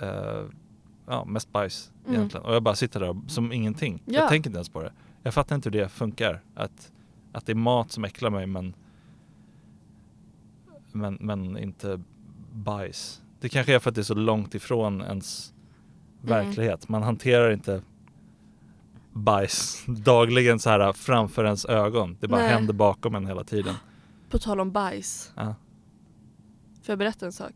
eh, ja, mest bajs Mm. egentligen. Och jag bara sitter där som ingenting. Ja. Jag tänker inte ens på det. Jag fattar inte hur det funkar. Att, att det är mat som äcklar mig men, men, men inte bajs. Det kanske är för att det är så långt ifrån ens Mm. verklighet. Man hanterar inte bajs dagligen så här framför ens ögon. Det bara Nej. händer bakom en hela tiden. På tal om bajs. Ja. Får jag berätta en sak?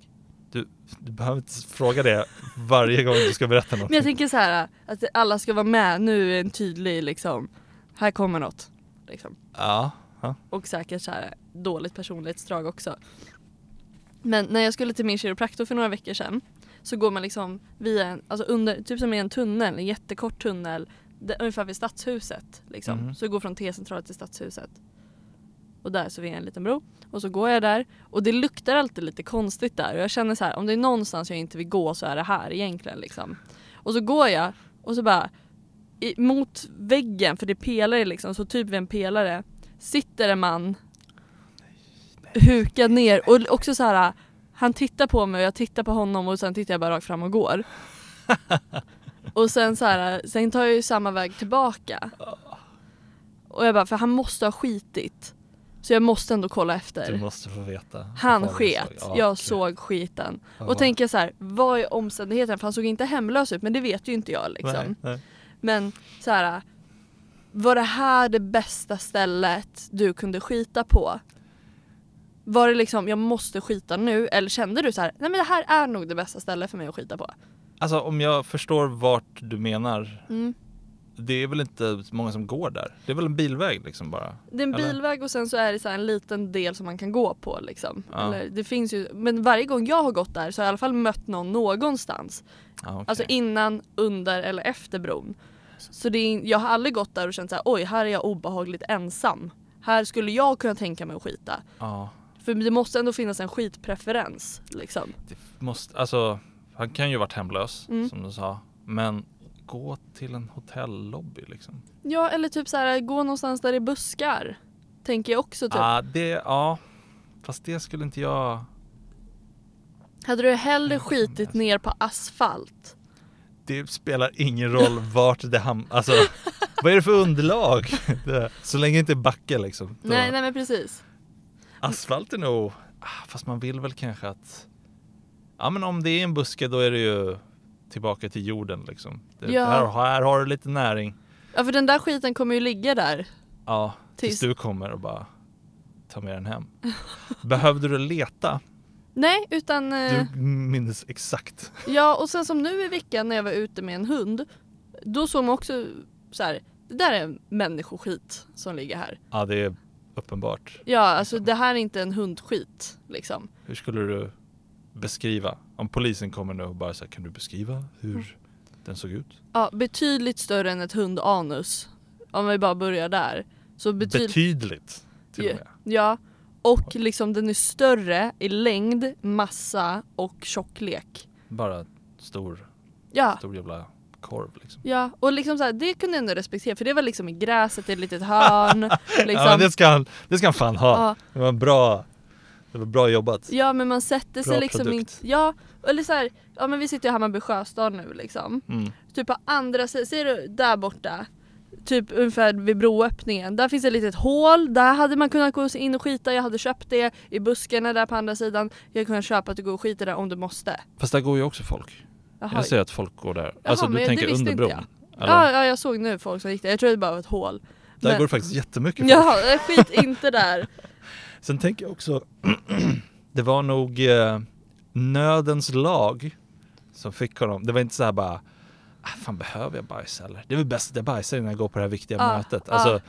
Du, du behöver inte fråga det varje gång du ska berätta något. Men jag tänker så här att alla ska vara med. Nu är en tydlig liksom. Här kommer något. liksom. Ja. ja. Och säkert så här dåligt personlighetsdrag också. Men när jag skulle till min kiropraktor för några veckor sedan så går man liksom via en, alltså under, typ som i en tunnel, en jättekort tunnel ungefär vid stadshuset liksom. Mhm. Så jag går från T-centralen till stadshuset. Och där så vid en liten bro. Och så går jag där och det luktar alltid lite konstigt där och jag känner så här om det är någonstans jag inte vill gå så är det här egentligen liksom. Och så går jag och så bara i, mot väggen, för det är pelare liksom, så typ vid en pelare sitter en man hukad ner och också så här han tittar på mig och jag tittar på honom och sen tittar jag bara rakt fram och går. <laughs> <laughs> och sen så här, sen tar jag ju samma väg tillbaka. Och jag bara, för han måste ha skitit. Så jag måste ändå kolla Du efter. måste få veta. Han du sket, såg. Ja, jag okej. såg skiten. Ja. Och tänker så här, vad är omständigheten? För han såg inte hemlös ut men det vet ju inte jag liksom. Nej, nej. Men så här, var det här det bästa stället du kunde skita på? Var det liksom, jag måste skita nu? Eller kände du så här, nej men det här är nog det bästa stället för mig att skita på? Alltså om jag förstår vart du menar. Mm. Det är väl inte många som går där? Det är väl en bilväg liksom bara? Det är en Eller? bilväg och sen så är det så en liten del som man kan gå på liksom. Ja. Eller, det finns ju, men varje gång jag har gått där så har jag i alla fall mött någon någonstans. Ja, okej. Alltså innan, under eller efter bron. Så det är, jag har aldrig gått där och känt så här, oj här är jag obehagligt ensam. Här skulle jag kunna tänka mig att skita. ja, För det måste ändå finnas en skitpreferens liksom. det måste, alltså han kan ju varit hemlös Mm. som du sa. Men gå till en hotellobby liksom. Ja eller typ så här, gå någonstans där det är buskar. Tänker jag också typ. Ja, det, ja. Fast det skulle inte jag. Hade du hellre Nej, skitit ner på asfalt? Det spelar ingen roll vart det hamnar. Alltså vad är det för underlag? <laughs> Så länge det inte är backe liksom. Då, Nej nej men precis. Asfalt är nog, ah, fast man vill väl kanske att Ja men om det är en buske då är det ju tillbaka till jorden liksom. Det, Ja. här, här har du lite näring. Ja för den där skiten kommer ju ligga där. Ja, tills Tills- du kommer och bara tar med den hem. <laughs> Behövde du leta? Nej utan eh, Du minns exakt. Ja och sen som nu i veckan när jag var ute med en hund. Då såg man också så här, det där är människoskit som ligger här. Ja det är uppenbart. Ja alltså det här är inte en hundskit liksom. Hur skulle du beskriva? Om polisen kommer nu och bara här, kan du beskriva hur Mm. den såg ut? Ja betydligt större än ett hundanus. Om vi bara börjar där. Så betydligt Betydligt till och med. Ja, och liksom den är större i längd, massa och tjocklek. Bara stor, Ja, stor jävla korv liksom. ja. och liksom så här, det kunde jag ändå respektera för det var liksom i gräset i ett litet hörn. <laughs> Ja liksom. men det ska han, det ska han fan ha. ja, Det var bra, det var bra jobbat. ja men man sätter sig Bra liksom inte, ja, eller så här, ja men vi sitter i Hammarby sjöstad nu liksom. Mm. Typ på andra sidan, ser du där borta? Typ ungefär vid broöppningen, där finns ett litet hål, där hade man kunnat gå in och skita, jag hade köpt det. I buskarna där på andra sidan, jag kunnat köpa att du går och skiter där om du måste. Fast där går ju också folk. Jaha, Jag ser att folk går där. alltså men du tänker under bron? jag. Ja, ja, jag såg nu folk som gick där. Jag tror det bara var ett hål. där men- går det faktiskt jättemycket folk. Ja, skit inte där. <laughs> Sen tänker jag också, <clears throat> det var nog eh, nödens lag som fick honom. Det var inte så här bara, ah, fan behöver jag bajsa eller? Det är väl bäst att jag bajsar innan jag går på det här viktiga Ja, mötet. Alltså,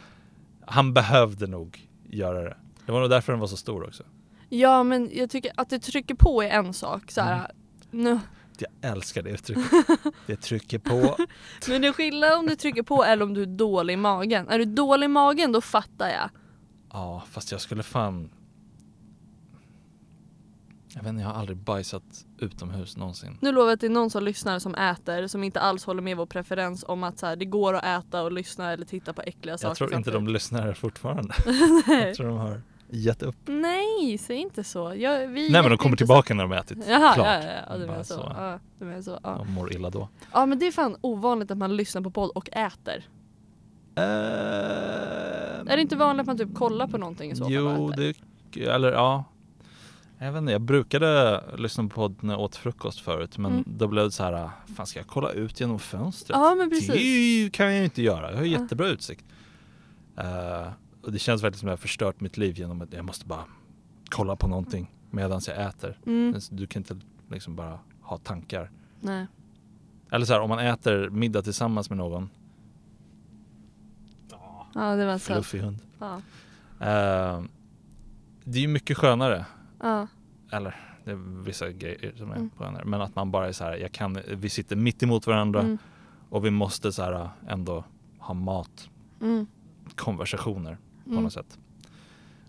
han behövde nog göra det. Det var nog därför den var så stor också. Ja, men jag tycker att det trycker på är en sak. Så Mm. här, nu. Jag älskar det uttrycket. <laughs> Det trycker på. Men det är skillnad om du trycker på eller om du är dålig i magen. Är du dålig i magen då fattar jag. Ja, fast jag skulle fan... Jag vet inte, jag har aldrig bajsat utomhus någonsin. Nu lovar jag att det är någon som lyssnar som äter som inte alls håller med vår preferens om att så här, det går att äta och lyssna eller titta på äckliga saker Jag tror inte de samtidigt. lyssnar fortfarande. <laughs> Jag tror de har gett upp. Nej, säg inte så. Jag, vi Nej men de kommer tillbaka när de har ätit Jaha, klart. ja, ja, ja, du menar så. så. Ja, du menar så. Ja. De mår illa då. ja men det är fan ovanligt att man lyssnar på podd och äter. Är det inte vanligt att man typ kollar på någonting i så fall Jo, det, eller ja. Jag vet inte, jag brukade lyssna på podd när jag åt frukost förut men Mm. då blev det så här, fan ska jag kolla ut genom fönstret? Ja men precis. Det kan jag ju inte göra, jag har Ja. jättebra utsikt. Eh, och det känns verkligen som att jag har förstört mitt liv genom att jag måste bara kolla på någonting medan jag äter. Mm. Du kan inte liksom bara ha tankar. Nej. Eller så här, om man äter middag tillsammans med någon, Ja det var så. fluffig hund. Ja Ja. Eh, det är ju mycket skönare, Ja. eller det är vissa grejer som är Mm. skönare, men att man bara är så här, jag kan, vi sitter mitt emot varandra Mm. och vi måste så här ändå ha mat, Mm. konversationer på Mm. något sätt.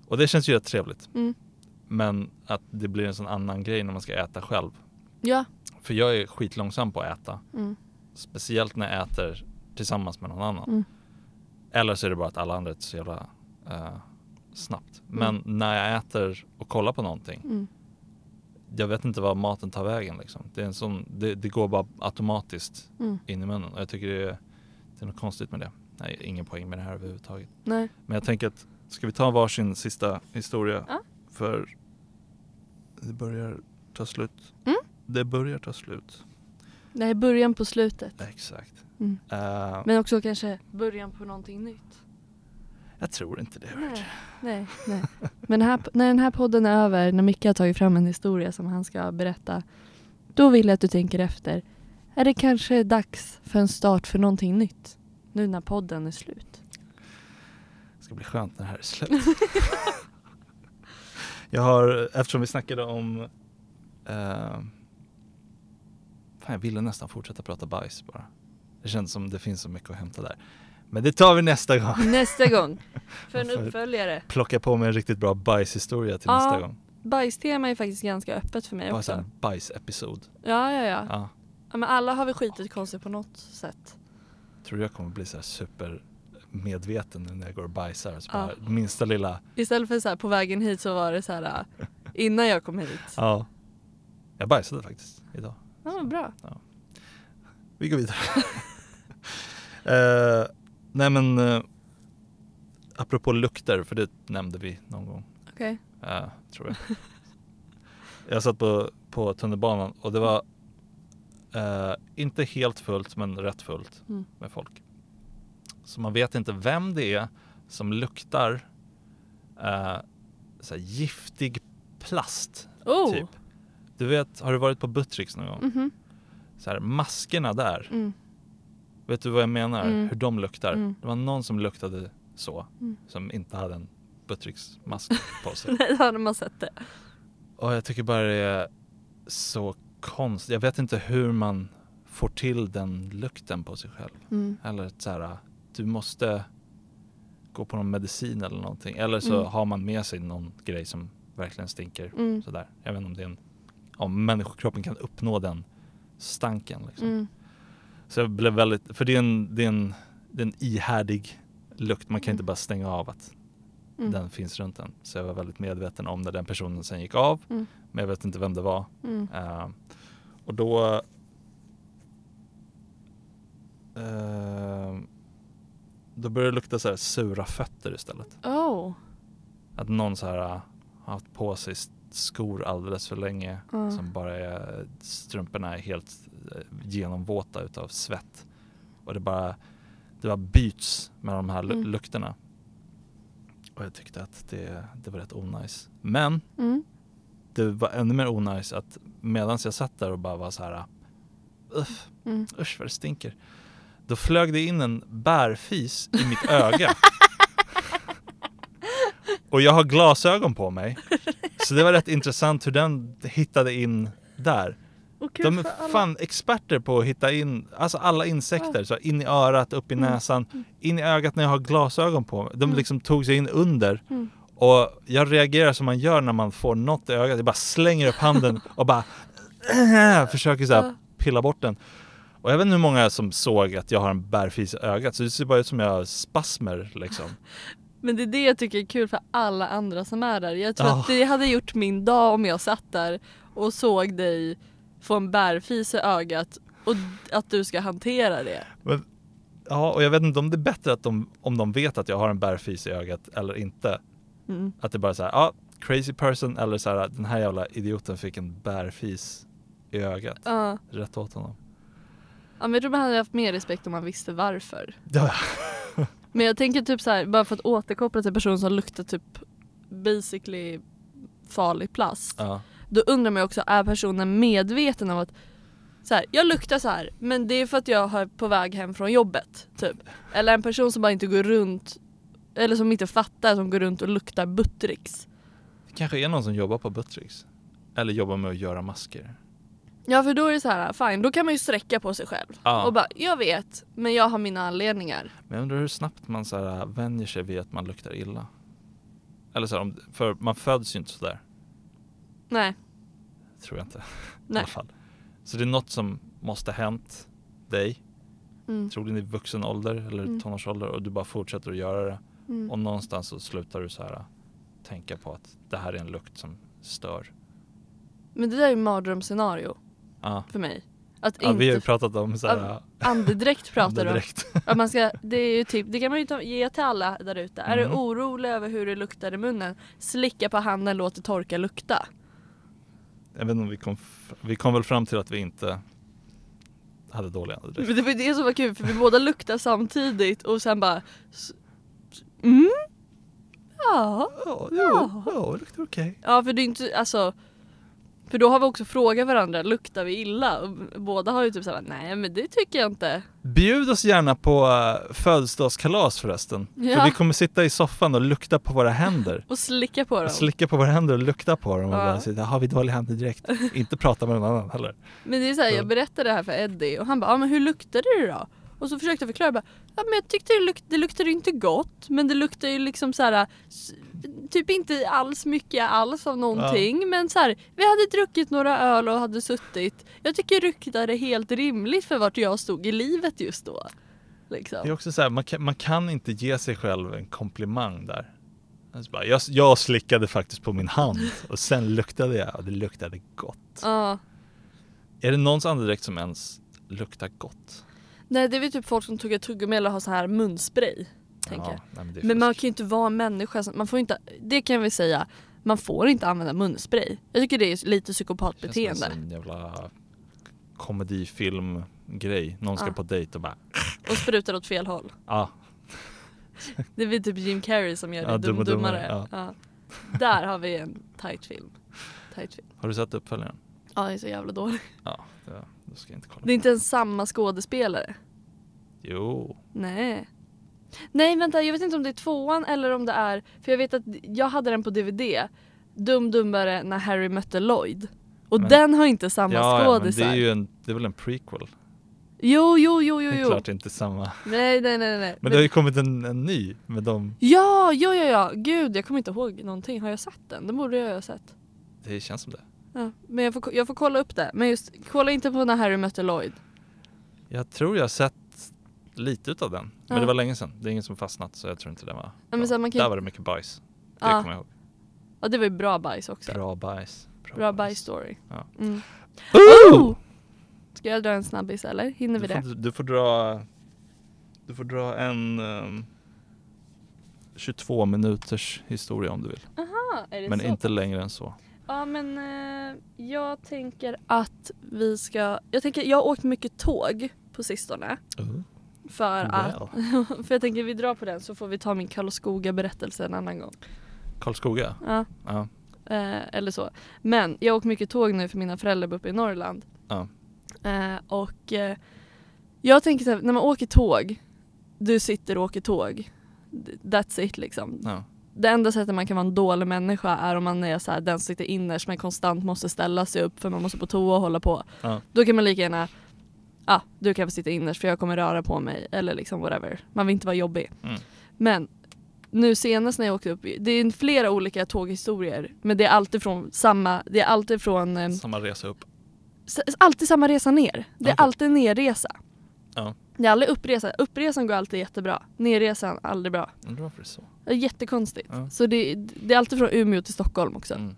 Och det känns ju rätt trevligt. Mm. Men att det blir en sån annan grej när man ska äta själv. Ja. För jag är skitlångsam på att äta. Mm. Speciellt när jag äter tillsammans med någon annan. Mm. Eller så är det bara att alla andra äter så jävla eh, snabbt. Mm. Men när jag äter och kollar på någonting. Mm. Jag vet inte var maten tar vägen liksom. Det, är en sån, det, det går bara automatiskt Mm. in i munnen. Och jag tycker det är, det är något konstigt med det. Nej, ingen poäng med det här överhuvudtaget. Nej. Men jag tänker att, ska vi ta varsin sista historia? Ja. För det börjar ta slut. Mm. Det börjar ta slut. Det är början på slutet. Exakt. Mm. Eh, Men också kanske början på någonting nytt. jag tror inte det. Nej, nej, nej. Men här, när den här podden är över, när Micke har tagit fram en historia som han ska berätta, då vill jag att du tänker efter. Är det kanske dags för en start för någonting nytt? Nu när podden är slut. Det ska bli skönt när det här är slut. <laughs> jag har, eftersom vi snackade om eh, Fan jag ville nästan fortsätta prata bajs bara. Det känns som det finns så mycket att hämta där. Men det tar vi nästa gång. <laughs> Nästa gång, <laughs> för en uppföljare. Plocka på mig en riktigt bra bajshistoria till Ja, nästa gång. Bajstema är faktiskt ganska öppet för mig Bara så också. en bajsepisod. Ja, ja, ja, Ja. ja. Men alla har väl skitit konstigt på något sätt. Tror jag kommer bli så här super medveten nu när jag går och bajsar. Så Ja. bara, minsta lilla, Istället för så här på vägen hit så var det så här <laughs> innan jag kom hit. ja. Jag bajsade faktiskt idag. Ja, bra. Vi går vidare. Uh, nej men, uh, apropå lukter, för det nämnde vi någon gång, Okej. eh, tror jag. <laughs> jag satt på, på tunnelbanan och det var eh, inte helt fullt men rätt fullt Mm. med folk. Så man vet inte vem det är som luktar så giftig plast. Oh! Typ. Du vet, har du varit på Buttricks någon gång? Mhm. Så här, maskerna där. Mm. Vet du vad jag menar? Mm. Hur de luktar. Mm. Det var någon som luktade så. Mm. Som inte hade en Buttricks-mask på sig. <laughs> Nej, då hade man sett det. Och jag tycker bara det är så konstigt. Jag vet inte hur man får till den lukten på sig själv. Mm. Eller så här, du måste gå på någon medicin eller någonting. Eller så Mm. har man med sig någon grej som verkligen stinker. Mm. Sådär. Jag vet inte om det är en, om människokroppen kan uppnå den stanken. Liksom. Mm. Så jag blev väldigt, för det är en, det är en, det är en ihärdig lukt. Man kan Mm. inte bara stänga av att Mm. den finns runt en. Så jag var väldigt medveten om när den personen sen gick av. Mm. Men jag vet inte vem det var. Mm. Eh, och då eh, Då började det lukta så här sura fötter istället. Oh. Att någon så här har haft på sig skor alldeles för länge. Ja. Som bara är, strumporna är helt eh, genomvåta utav svett. Och det bara, det bara byts med de här Mm. lukterna. Och jag tyckte att det, det var rätt onajs. Men Mm. det var ännu mer onajs att medan jag satt där och bara var så här Uff, Mm. usch vad det stinker. Då flög det in en bärfis i mitt öga. <laughs> och jag har glasögon på mig. <laughs> Så det var rätt intressant hur den hittade in där. De är fan experter på att hitta in alltså alla insekter. Så in i örat, upp i Mm. näsan, in i ögat när jag har glasögon på mig. De Mm. liksom tog sig in under. Mm. Och jag reagerar som man gör när man får något i ögat. Jag bara slänger upp handen och bara försöker så här pilla bort den. Och jag vet inte hur många som såg att jag har en bärfis i ögat. Så det ser bara ut som jag har spasmer liksom. Men det är det jag tycker är kul för alla andra som är där. Jag tror Ja. att det hade gjort min dag om jag satt där och såg dig få en bärfis i ögat och att du ska hantera det. Ja, och jag vet inte om det är bättre att de, om de vet att jag har en bärfis i ögat eller inte. Mm. Att det bara är så här, ja, crazy person eller så här, den här jävla idioten fick en bärfis i ögat. Ja. Rätt åt honom. Ja, men jag tror man hade haft mer respekt om man visste varför. Ja, <laughs> Men jag tänker typ så här, bara för att återkoppla till personer som luktar typ basically farlig plast. ja. Då undrar man ju också, är personen medveten om att så här, jag luktar så här men det är för att jag är på väg hem från jobbet. Typ. Eller en person som bara inte går runt eller som inte fattar, som går runt och luktar Buttricks. Det kanske är någon som jobbar på Buttricks. Eller jobbar med att göra masker. Ja för då är det så här, fine, då kan man ju sträcka på sig själv. Ja. Och bara, jag vet, men jag har mina anledningar. Men jag undrar hur snabbt man så här, vänjer sig vid att man luktar illa. Eller så här, för man föds ju inte sådär. Nej, Tror jag inte. <laughs> I nej. alla fall. Så det är något som måste ha hänt dig. Mm. Troligen i vuxen ålder eller Mm. tonårsålder och du bara fortsätter att göra det. Mm. Och någonstans så slutar du så här tänka på att det här är en lukt som stör. Men det där är ju mardrömsscenario Ja. för mig. Att Ja, vi har ju inte, pratat om så här, andedräkt pratar du om. Att man ska, det är ju typ, det kan man ju ta, ge till alla där ute. Är du Mm. orolig över hur det luktar i munnen, slicka på handen, låt det torka lukta. Jag vet inte om vi kom, vi kom väl fram till att vi inte hade dålig andedräkt. Men det var det som var kul för vi båda luktar samtidigt och sen bara Mm? Ja. Ja, jo, ja, det luktar okej. Ja för det är inte, alltså För då har vi också frågat varandra, luktar vi illa? Och båda har ju typ såhär, nej men det tycker jag inte. Bjud oss gärna på uh, födelsedagskalas förresten. För Ja. vi kommer sitta i soffan och lukta på våra händer. Och slicka på dem. Och slicka på våra händer och lukta på dem och Ja. bara säga, har vi dålig andedräkt? <laughs> inte prata med någon annan heller. Men det är såhär, Ja. jag berättade det här för Eddie och han bara, ja men hur luktade det då? Och så försökte jag förklara, bara, ja men jag tyckte det, luk- det luktade inte gott men det luktar ju liksom så här s- typ inte alls mycket alls av någonting men så här, vi hade druckit några öl och hade suttit. Jag tycker det luktade helt rimligt för vart jag stod i livet just då. Liksom. Det är också så här, man kan, man kan inte ge sig själv en komplimang där. Alltså bara, jag, jag slickade faktiskt på min hand <laughs> och sen luktade jag och det luktade gott. Ja. Är det någons andedräkt som ens luktar gott? Nej det är väl typ folk som tuggar tuggummi eller har så här munspray. Tänker jag. nej, men det Men man kan ju inte vara en människa, man får inte, det kan vi säga, man får inte använda munspray. Jag tycker det är lite Känns psykopatbeteende. som en jävla komedifilmgrej. Någon ska Ja. på dejt och bara Och sprutar åt fel håll. ah, Det är väl typ Jim Carrey som gör det, Ja, Dum Dummare. Dummare, Ja. Där har vi en tight film. Tight film. Har du sett uppföljaren? Ja, det är så jävla dålig. Ja, det, då ska inte kolla Det är inte ens samma skådespelare. Jo, Nej. Nej vänta, jag vet inte om det är tvåan eller om det är, för jag vet att jag hade den på DVD. Dum Dummare när Harry mötte Lloyd. Och Men- den har inte samma ja, ja, men det skådisar. är ju en, det är väl en prequel? Jo, jo, jo, jo, Det är jo. klart det är inte samma. Nej, nej, nej, nej. Men det har ju kommit en, en ny med dem. Ja, ja, ja, ja. Gud, jag kommer inte ihåg någonting. Har jag sett den? Den borde jag ha sett. Det känns som det. Ja, men jag får, jag får kolla upp det. Men just, kolla inte på när Harry mötte Lloyd. Jag tror jag har sett lite utav den. Men Ja. det var länge sedan. Det är ingen som fastnat så jag tror inte det var Ja, men bra. så man kan Där var det mycket bajs. Det Ja. kommer jag ihåg. Ja, det var ju bra bajs också. Bra, Bra bajs. bajs story. Ja. Mm. Oh! Ska jag dra en snabbis eller? Hinner vi Du det? får, du får dra Du får dra en ehm, 22 minuters historia om du vill. Aha, är det Men så? inte längre än så. Ja men eh, jag tänker att vi ska, jag tänker, jag har åkt mycket tåg på sistone. För att, <laughs> för jag tänker vi drar på den så får vi ta min Karlskoga berättelse en annan gång. Karlskoga? Ja. Ja. Eh, eller så. Men jag åkt mycket tåg nu för mina föräldrar bor uppe i Norrland. Ja. Eh, och eh, jag tänker så här, när man åker tåg, du sitter och åker tåg. That's it liksom. ja. Det enda sättet man kan vara en dålig människa är om man är så här, den som sitter innerst men konstant måste ställa sig upp för man måste på toa och hålla på. Ja. Då kan man lika gärna, ah, du kan få sitta innerst för jag kommer röra på mig eller liksom whatever. Man vill inte vara jobbig. Mm. Men nu senast när jag åkte upp, det är flera olika tåghistorier men det är alltid från samma, det är alltid från, eh, Samma resa upp. alltid samma resa ner. Det är Okej. alltid nerresa. Ja. Det är aldrig uppresa. Uppresan går alltid jättebra. Nerresan aldrig bra. Undrar varför det är så. Det är jättekonstigt. Ja. Så det, det är alltid från Umeå till Stockholm också. Mm.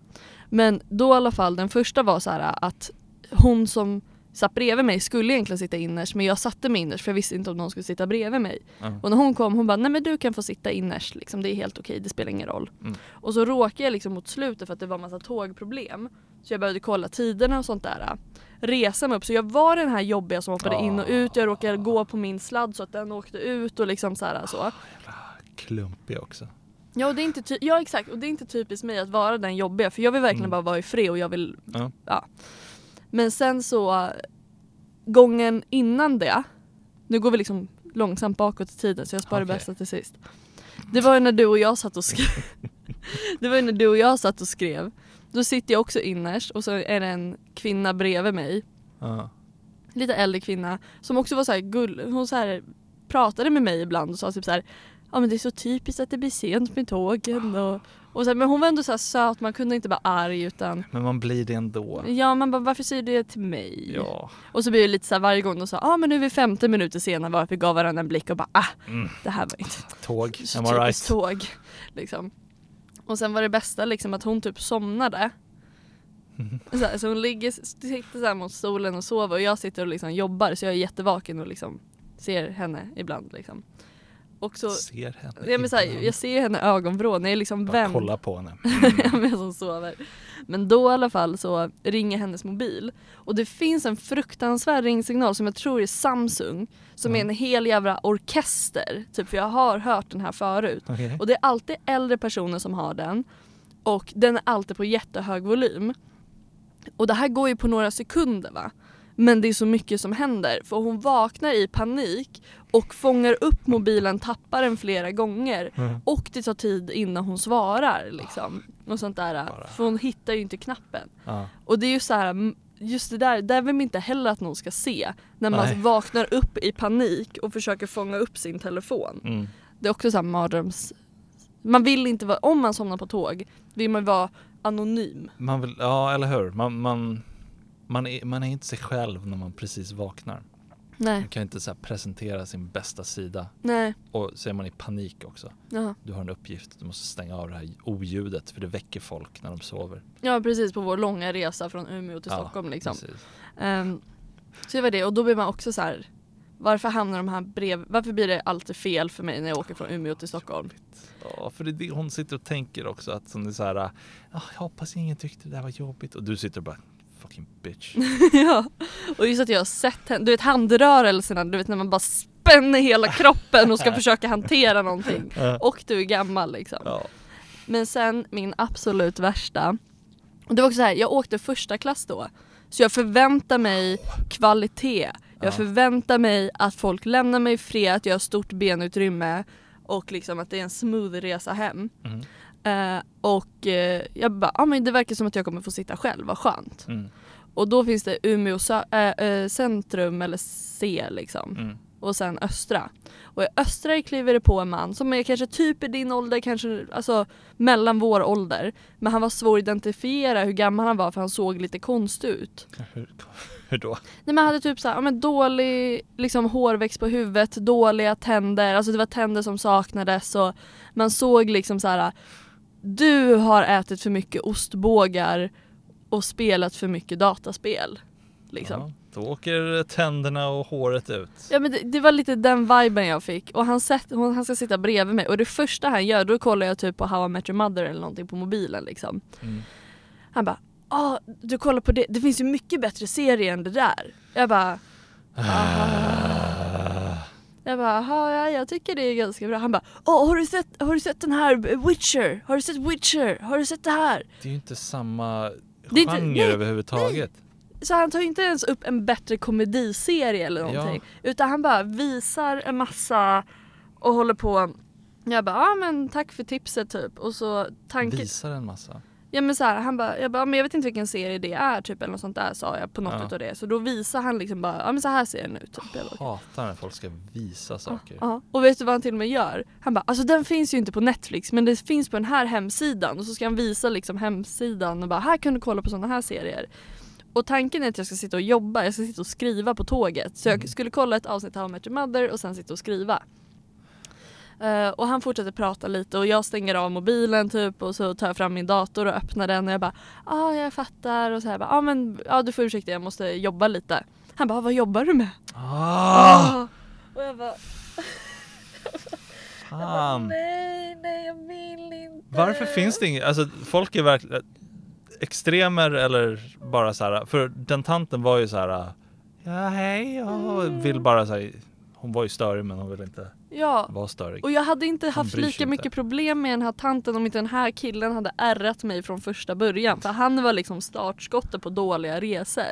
Men då i alla fall, den första var så här att hon som satt bredvid mig skulle egentligen sitta innerst men jag satte mig innerst för jag visste inte om någon skulle sitta bredvid mig. Ja. Och när hon kom hon bara nej men du kan få sitta innerst liksom, det är helt okej, det spelar ingen roll. Mm. Och så råkade jag liksom mot slutet för att det var massa tågproblem. Så jag började kolla tiderna och sånt där. Resa mig upp, så jag var den här jobbiga som hoppade in och ut. Jag råkade gå på min sladd så att den åkte ut och liksom så här så. Klumpig också. Ja, och det är inte ty- ja exakt, och det är inte typiskt mig att vara den jobbiga för jag vill verkligen Mm. bara vara i fred och jag vill Ja. Men sen så gången innan det, nu går vi liksom långsamt bakåt i tiden så jag sparar det Okej. bästa till sist. Det var ju när du och jag satt och skrev. <laughs> Det var ju när du och jag satt och skrev. Då sitter jag också innerst och så är det en kvinna bredvid mig. Ja. Lite äldre kvinna som också var så här gull. Hon så här pratade med mig ibland och sa typ så här. Ja men det är så typiskt att det blir sent med tågen och, och så här, Men hon var ändå så här söt, man kunde inte vara arg utan Men man blir det ändå. Ja man bara varför säger du det till mig? Ja. Och så blir det lite så här varje gång de sa ah, men nu är vi 50 minuter sena varför gav varandra en blick och bara ah Mm. det här var inte Tåg, <laughs> am I right? tåg. Liksom. Och sen var det bästa liksom att hon typ somnade. <laughs> Så, här, så hon ligger, sitter så här mot stolen och sover och jag sitter och liksom jobbar så jag är jättevaken och liksom ser henne ibland. Liksom. Och så, Ser henne ja, men så här, jag ser henne ögonvrån, jag är liksom Bara vänd. kolla på henne. <laughs> med som sover. Men då i alla fall så ringer hennes mobil och det finns en fruktansvärd ringsignal som jag tror är Samsung som är Ja. en hel jävla orkester. Typ för jag har hört den här förut. Okej. Och det är alltid äldre personer som har den och den är alltid på jättehög volym. Och det här går ju på några sekunder va. Men det är så mycket som händer för hon vaknar i panik och fångar upp mobilen, tappar den flera gånger Mm. och det tar tid innan hon svarar liksom. Och sånt där. Bara. För hon hittar ju inte knappen. Ja. Och det är ju så här, just det där, där vill man inte heller att någon ska se. När man Nej. vaknar upp i panik och försöker fånga upp sin telefon. Mm. Det är också så här mardröms... Man vill inte vara, om man somnar på tåg vill man vara anonym. Man vill, ja eller hur. Man, man, man, är, man är inte sig själv när man precis vaknar. Nej, Man kan inte så presentera sin bästa sida. nej, Och så är man i panik också. ja. Du har en uppgift, du måste stänga av det här oljudet för det väcker folk när de sover. Ja precis på vår långa resa från Umeå till Ja, Stockholm liksom. Ehm, så det var det och då blir man också så här. Varför hamnar de här brev... Varför blir det alltid fel för mig när jag åker från Umeå till Stockholm? Ja, för det är det hon sitter och tänker också. Att som det är så här, "Ah, jag hoppas ingen tyckte det där var jobbigt. Och du sitter och bara, fucking bitch. <laughs> ja, och just att jag har sett henne, du vet handrörelserna, du vet när man bara spänner hela kroppen och ska <laughs> försöka hantera någonting. Och du är gammal liksom. Ja. Men sen min absolut värsta, och det var också så här, jag åkte första klass då. Så jag förväntar mig kvalitet. Jag Ja. förväntar mig att folk lämnar mig i fred, att jag har stort benutrymme och liksom att det är en smooth resa hem. Mm. Eh, och eh, jag bara, ja men det verkar som att jag kommer få sitta själv, vad skönt. Mm. Och då finns det Umeå äh, centrum eller C liksom. Mm. Och sen Östra. Och i Östra kliver det på en man som är kanske typ i din ålder, kanske alltså mellan vår ålder. Men han var svår att identifiera hur gammal han var för han såg lite konstig ut. Hur, <laughs> hur då? Nej men han hade typ såhär, ja, men dålig liksom hårväxt på huvudet, dåliga tänder, alltså det var tänder som saknades och man såg liksom så här. Du har ätit för mycket ostbågar och spelat för mycket dataspel. Liksom. Ja, då åker tänderna och håret ut. Ja men det, det var lite den viben jag fick och han, hon, han ska sitta bredvid mig och det första han gör då kollar jag typ på How I Met Your Mother eller någonting på mobilen liksom. Mm. Han bara ah, du kollar på det, det finns ju mycket bättre serier än det där. Jag bara Ah. Jag bara, "Jaha, ja, jag tycker det är ganska bra. Han bara, Åh, har, du sett, har du sett den här Witcher? Har du sett Witcher? Har du sett det här? Det är ju inte samma Det är inte- genre nej, överhuvudtaget. Så han tar ju inte ens upp en bättre komediserie eller någonting. Utan han bara visar en massa och håller på. Jag bara, ja men tack för tipset typ. Och så tanken, Visar en massa. Ja men så här, han bara, jag bara, men jag vet inte vilken serie det är typ eller något sånt där sa jag på något Ja. utav det. Så då visar han liksom bara, ja men så här ser den ut. Typ. Jag hatar när folk ska visa saker. Ja, och vet du vad han till och med gör? Han bara, alltså den finns ju inte på Netflix men det finns på den här hemsidan och så ska han visa liksom hemsidan och bara, här kan du kolla på sådana här serier. Och tanken är att jag ska sitta och jobba, jag ska sitta och skriva på tåget. Så Mm. jag skulle kolla ett avsnitt av How I Met Your Mother och sen sitta och skriva. Eh, och han fortsätter prata lite och jag stänger av mobilen typ och så tar jag fram min dator och öppnar den och jag bara ja ah, jag fattar och så här bara ah, men ja du får ursäkta jag måste jobba lite. Han bara vad jobbar du med? Ah, Ah. Och <laughs> jag bara fan. Nej, nej jag vill inte. Varför finns det inget, alltså folk är verkligen extremer eller bara så här, för den tanten var ju så här. Ja hej, jag vill bara så här, hon var ju störig men hon ville inte Ja, vara störig. och jag hade inte haft lika inte. mycket problem med den här tanten om inte den här killen hade ärrat mig från första början. För han var liksom startskottet på dåliga resor.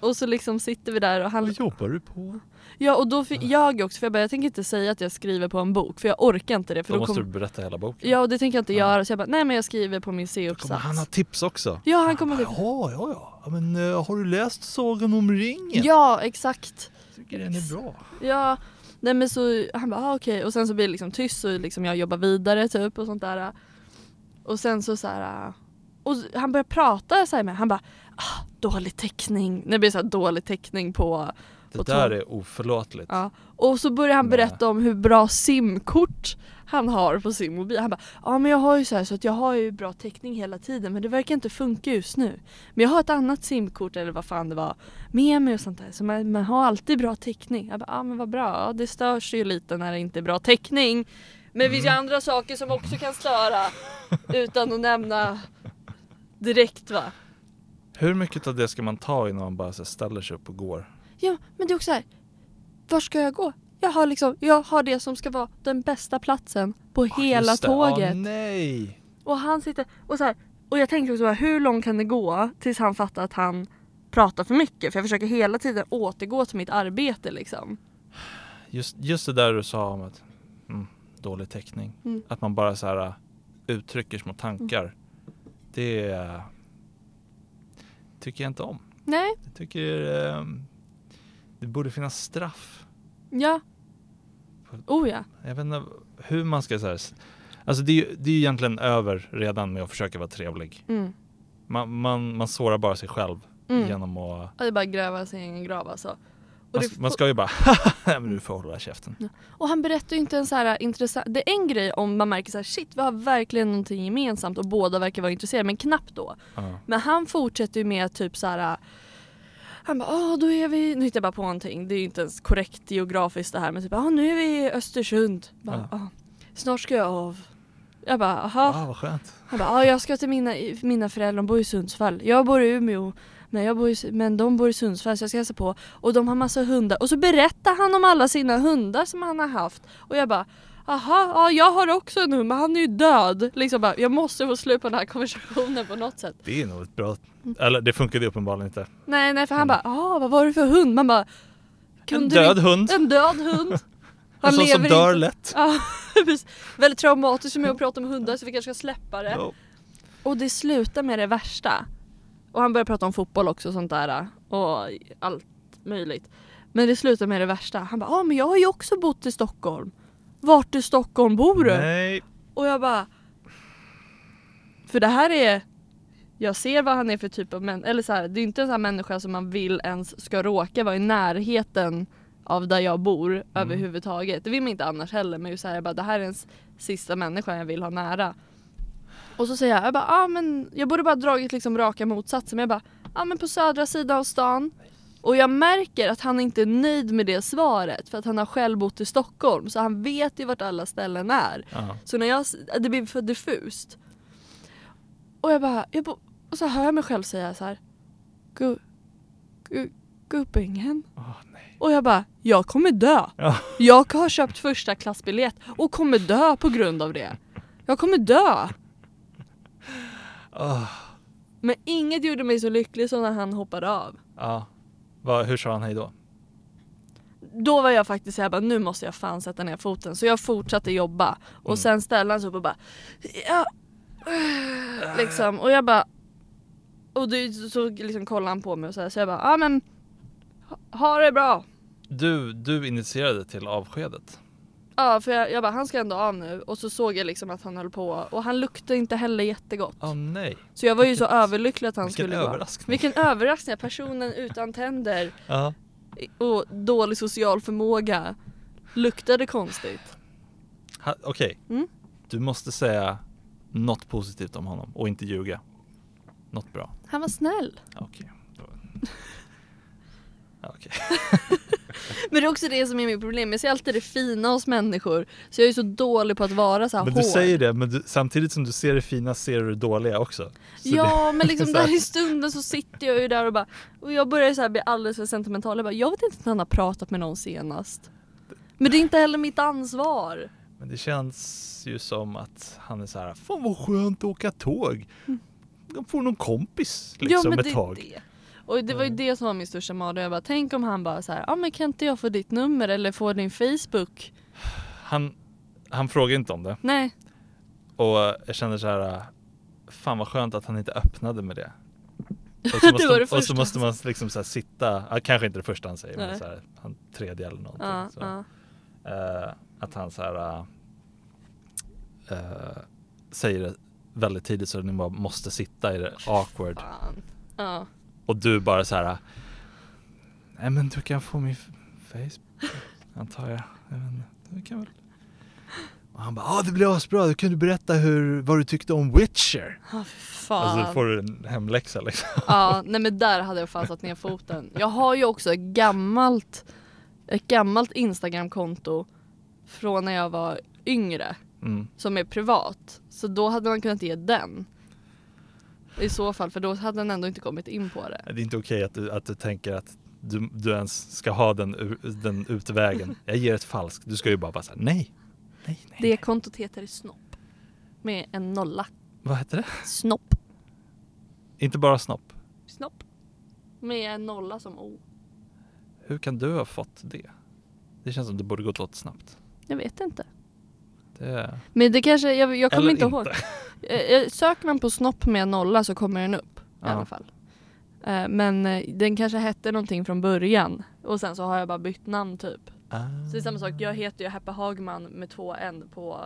Och så liksom sitter vi där och han... Vad jobbar du på? Ja och då fick jag också, för jag bara, jag tänker inte säga att jag skriver på en bok för jag orkar inte det. För Då då måste kom... du berätta hela boken. Ja och det tänker jag inte Ja. göra så jag bara, nej men jag skriver på min C-uppsats. han ha tips också. Ja han kommer typ... Ja ja. ja men eh, har du läst Sagan om ringen? Ja exakt. tycker den är bra. Ja, nej men så han bara ah, okej och sen så blir det liksom tyst och liksom jag jobbar vidare typ och sånt där. Och sen så så här och han börjar prata så här med han bara ah, dålig täckning. Det blir så här dålig täckning på det där är oförlåtligt. ja. Och så börjar han Nej. berätta om hur bra simkort han har på sin mobil. Han bara ja men jag har ju så här så att jag har ju bra täckning hela tiden men det verkar inte funka just nu. Men jag har ett annat simkort eller vad fan det var med mig och sånt där så man, man har alltid bra täckning. Jag bara ja men vad bra, ja, det störs ju lite när det inte är bra täckning. Men det finns ju andra saker som också kan störa <laughs> utan att nämna direkt va. Hur mycket av det ska man ta innan man bara ställer sig upp och går? Ja men det är också så här. Var ska jag gå? Jag har liksom, jag har det som ska vara den bästa platsen på hela Just det. tåget. Åh, nej! Och han sitter och så här, och jag tänker också bara, hur långt kan det gå tills han fattar att han pratar för mycket? För jag försöker hela tiden återgå till mitt arbete liksom. Just, just det där du sa om att mm, dålig täckning. Mm. Att man bara så här äh, uttrycker små tankar. Det äh, tycker jag inte om. Nej, Jag tycker äh, det borde finnas straff. ja. Oh ja. Jag vet inte hur man ska så här, s- Alltså det är ju det är ju egentligen över redan med att försöka vara trevlig. Mm. Man, man, man sårar bara sig själv Mm. genom att Ja, Det är bara gräva sin egen grav alltså. Man, man ska ju bara <laughs> men du får hålla käften. och han berättar ju inte en så här intressant... Det är en grej om man märker så här, shit vi har verkligen någonting gemensamt och båda verkar vara intresserade men knappt då. Ja. Men han fortsätter ju med typ så här. Han bara, ah, då är vi, nu hittar jag bara på någonting, det är ju inte ens korrekt geografiskt det här men typ, ah, nu är vi i Östersund. Bara, ah, snart ska jag av. Jag bara, aha. Ah, vad skönt. Han bara, ah, jag ska till mina, mina föräldrar, de bor i Sundsvall. Jag bor i Umeå. Men, jag bor i, men de bor i Sundsvall så jag ska hälsa på. Och de har massa hundar. Och så berättar han om alla sina hundar som han har haft. Och jag bara, aha, ja, jag har också en hund men han är ju död. Liksom bara, jag måste få slut på den här konversationen på något sätt. Det är nog ett bra Eller det funkade ju uppenbarligen inte. Nej nej för han bara, ah vad var det för hund? Man bara, En död du... hund. En död hund. <laughs> En sån som dör inte. lätt. Ja. <laughs> Väldigt traumatiskt för mig att prata om hundar så vi kanske ska släppa det. Ja. Och det slutar med det värsta. Och han börjar prata om fotboll också och sånt där. Och allt möjligt. Men det slutar med det värsta. Han bara, ja ah, men jag har ju också bott i Stockholm. Vart i Stockholm bor du? Nej. Och jag bara... För det här är... Jag ser vad han är för typ av människa. Eller så här, det är inte en sån här människa som man vill ens ska råka vara i närheten av där jag bor överhuvudtaget. Det vill man inte annars heller. Men just så här, jag bara, det här är ens sista människa jag vill ha nära. Och så säger jag, jag bara, ah, men jag borde bara dragit liksom raka motsatsen. Men jag bara, ja ah, men på södra sidan av stan. Och jag märker att han inte är nöjd med det svaret för att han har själv bott i Stockholm så han vet ju vart alla ställen är. Ja. Så när jag, det blir för diffust. Och jag bara, jag bo, och så hör jag mig själv säga så här. Gu, gu, gubbingen. Nej. Och jag bara, jag kommer dö. Ja. Jag har köpt första klassbiljett och kommer dö på grund av det. Jag kommer dö. Åh. Men inget gjorde mig så lycklig som när han hoppade av. Ja. Vad- hur sa han hej då? Då var jag faktiskt såhär, bara, nu måste jag fan sätta ner foten. Så jag fortsatte jobba. Och Mm. sen ställde han sig upp och bara, ja. Liksom. Och jag bara, och det, så liksom kollade han på mig och så, här, så jag bara, ja men ha det bra. Du, du initierade till avskedet. Ja för jag, jag bara, han ska ändå av nu. Och så såg jag liksom att han höll på och han luktade inte heller jättegott. Åh nej. Så jag var ju så överlycklig att han vilken skulle gå. överraskning. Vilken överraskning! Personen utan tänder <laughs> Ja. och dålig social förmåga luktade konstigt. Ha- Okej. Mm. Du måste säga något positivt om honom och inte ljuga. Något bra. Han var snäll. Ja, Okej. <laughs> Ja, okej. <laughs> <laughs> Men det är också det som är mitt problem. Jag ser alltid det fina hos människor. Så jag är så dålig på att vara så här Men hård. du säger det, men du, samtidigt som du ser det fina ser du det dåliga också. Så Ja men liksom <laughs> där i stunden så sitter jag ju där och bara Och jag börjar så här bli alldeles för sentimental. Jag bara, jag vet inte när han har pratat med någon senast. Men det är inte heller mitt ansvar. Det, men det känns ju som att han är så här, fan vad skönt att åka tåg. De får någon kompis liksom ja men ett det tag. det. Och det var ju Mm. det som var min största mardröm. Jag bara, tänk om han bara så här, ja ah, men kan inte jag få ditt nummer eller få din Facebook? Han, han frågade inte om det Nej, och jag kände så här. Fan vad skönt att han inte öppnade med det. <laughs> Och så Det måste, var det och så måste man liksom så sitta, ja, kanske inte det första han säger men Nej. så här, han tredje eller någonting. ja, så. ja. Eh, att han så här äh, säger det väldigt tidigt så att ni bara måste sitta i det awkward. Fan. Ja. Och du bara så här. Nej men du kan få min Facebook antar jag. inte, du kan väl. Och han bara, ja ah, det blir asbra, då kan du berätta hur, vad du tyckte om Witcher. Ja, fy fan. Alltså då får du en hemläxa liksom. Ja, nej men där hade jag fan satt ner foten. Jag har ju också ett gammalt, ett gammalt Instagramkonto från när jag var yngre Mm. som är privat. Så då hade man kunnat ge den. I så fall, för då hade den ändå inte kommit in på det. Det är inte okej att, du, att du tänker att du, du ens ska ha den, den utvägen. <laughs> Jag ger ett falskt, du ska ju bara bara säga nej. Nej, nej. Det kontot heter Snopp. Med en nolla. Vad heter det? Snopp. Inte bara snopp. Snopp. Med en nolla som O. Hur kan du ha fått det? Det känns som det borde gått åt snabbt. Jag vet inte. Det... Men det kanske, jag, jag kommer Eller inte ihåg. <laughs> Eh, eh, Söker man på snopp med nolla så kommer den upp i Ja. alla fall. Eh, Men den kanske hette någonting från början och sen så har jag bara bytt namn typ. Ah. Så det är samma sak, jag heter ju Happy Hagman med två N på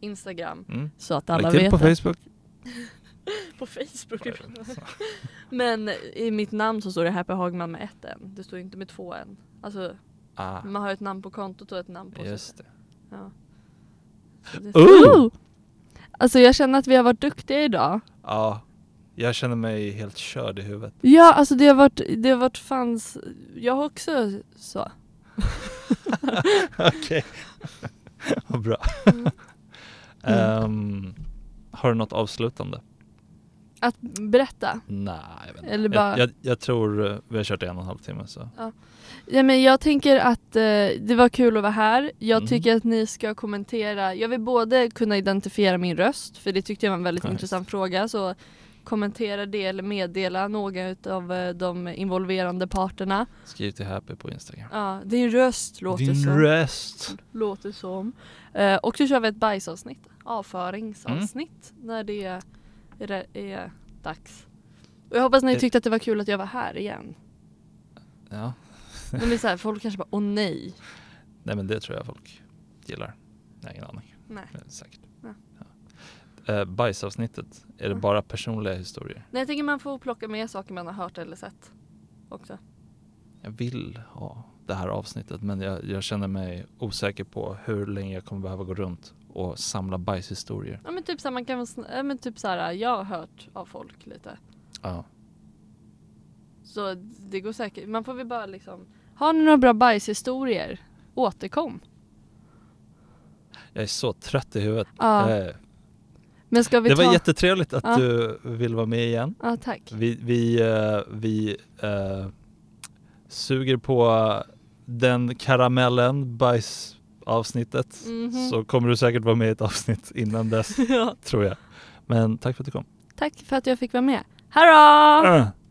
Instagram. Mm. Så att alla till vet <laughs> på. Facebook. På Facebook. <laughs> Men i mitt namn så står det Happy Hagman med ett N. Det står inte med två N. Alltså Ah, man har ett namn på kontot och ett namn på sig. just det. Ja. Oh! Ooh! Alltså jag känner att vi har varit duktiga idag. Ja, jag känner mig helt körd i huvudet. Ja, alltså det har varit, det har varit fans, jag har också så. <laughs> Okej, <laughs> vad bra. Mm. Ehm, har du något avslutande? Att berätta. Nej, jag vet inte. Eller bara- jag, jag, jag tror eh, vi har kört i en och en halv timme så. Ja, men jag tänker att eh, det var kul att vara här. Jag Mm. tycker att ni ska kommentera. Jag vill både kunna identifiera min röst, för det tyckte jag var en väldigt Ja, just intressant fråga. Så kommentera det eller meddela några av de involverande parterna. Skriv till Happy på Instagram. Ja, din röst låter Din som. röst. Låter som. Eh, och så kör vi ett bajsavsnitt. Avföringsavsnitt. När det är, är, är dags. Och jag hoppas ni Eh. tyckte att det var kul att jag var här igen. Ja, <laughs> Men det är så här, folk kanske bara åh nej. nej men det tror jag folk gillar. Jag har ingen aning. nej. Säkert. Ja. Ja. Eh, bajsavsnittet, är det bara personliga historier? Nej jag tänker man får plocka med saker man har hört eller sett. Också. Jag vill ha det här avsnittet men jag, jag känner mig osäker på hur länge jag kommer behöva gå runt och samla bajshistorier. Ja men typ så här, man kan ja, men typ så här, jag har hört av folk lite. Ja. Så det går säkert. Man får väl bara liksom, har ni några bra bajshistorier? Återkom. Jag är så trött i huvudet. Ja. Eh, Men ska vi det ta... var jättetrevligt att Ja. du vill vara med igen. Ja tack. Vi, vi, eh, vi eh, suger på den karamellen, bajsavsnittet. Mhm. Så kommer du säkert vara med i ett avsnitt innan dess, <laughs> ja. tror jag. Men tack för att du kom. Tack för att jag fick vara med. Hurra!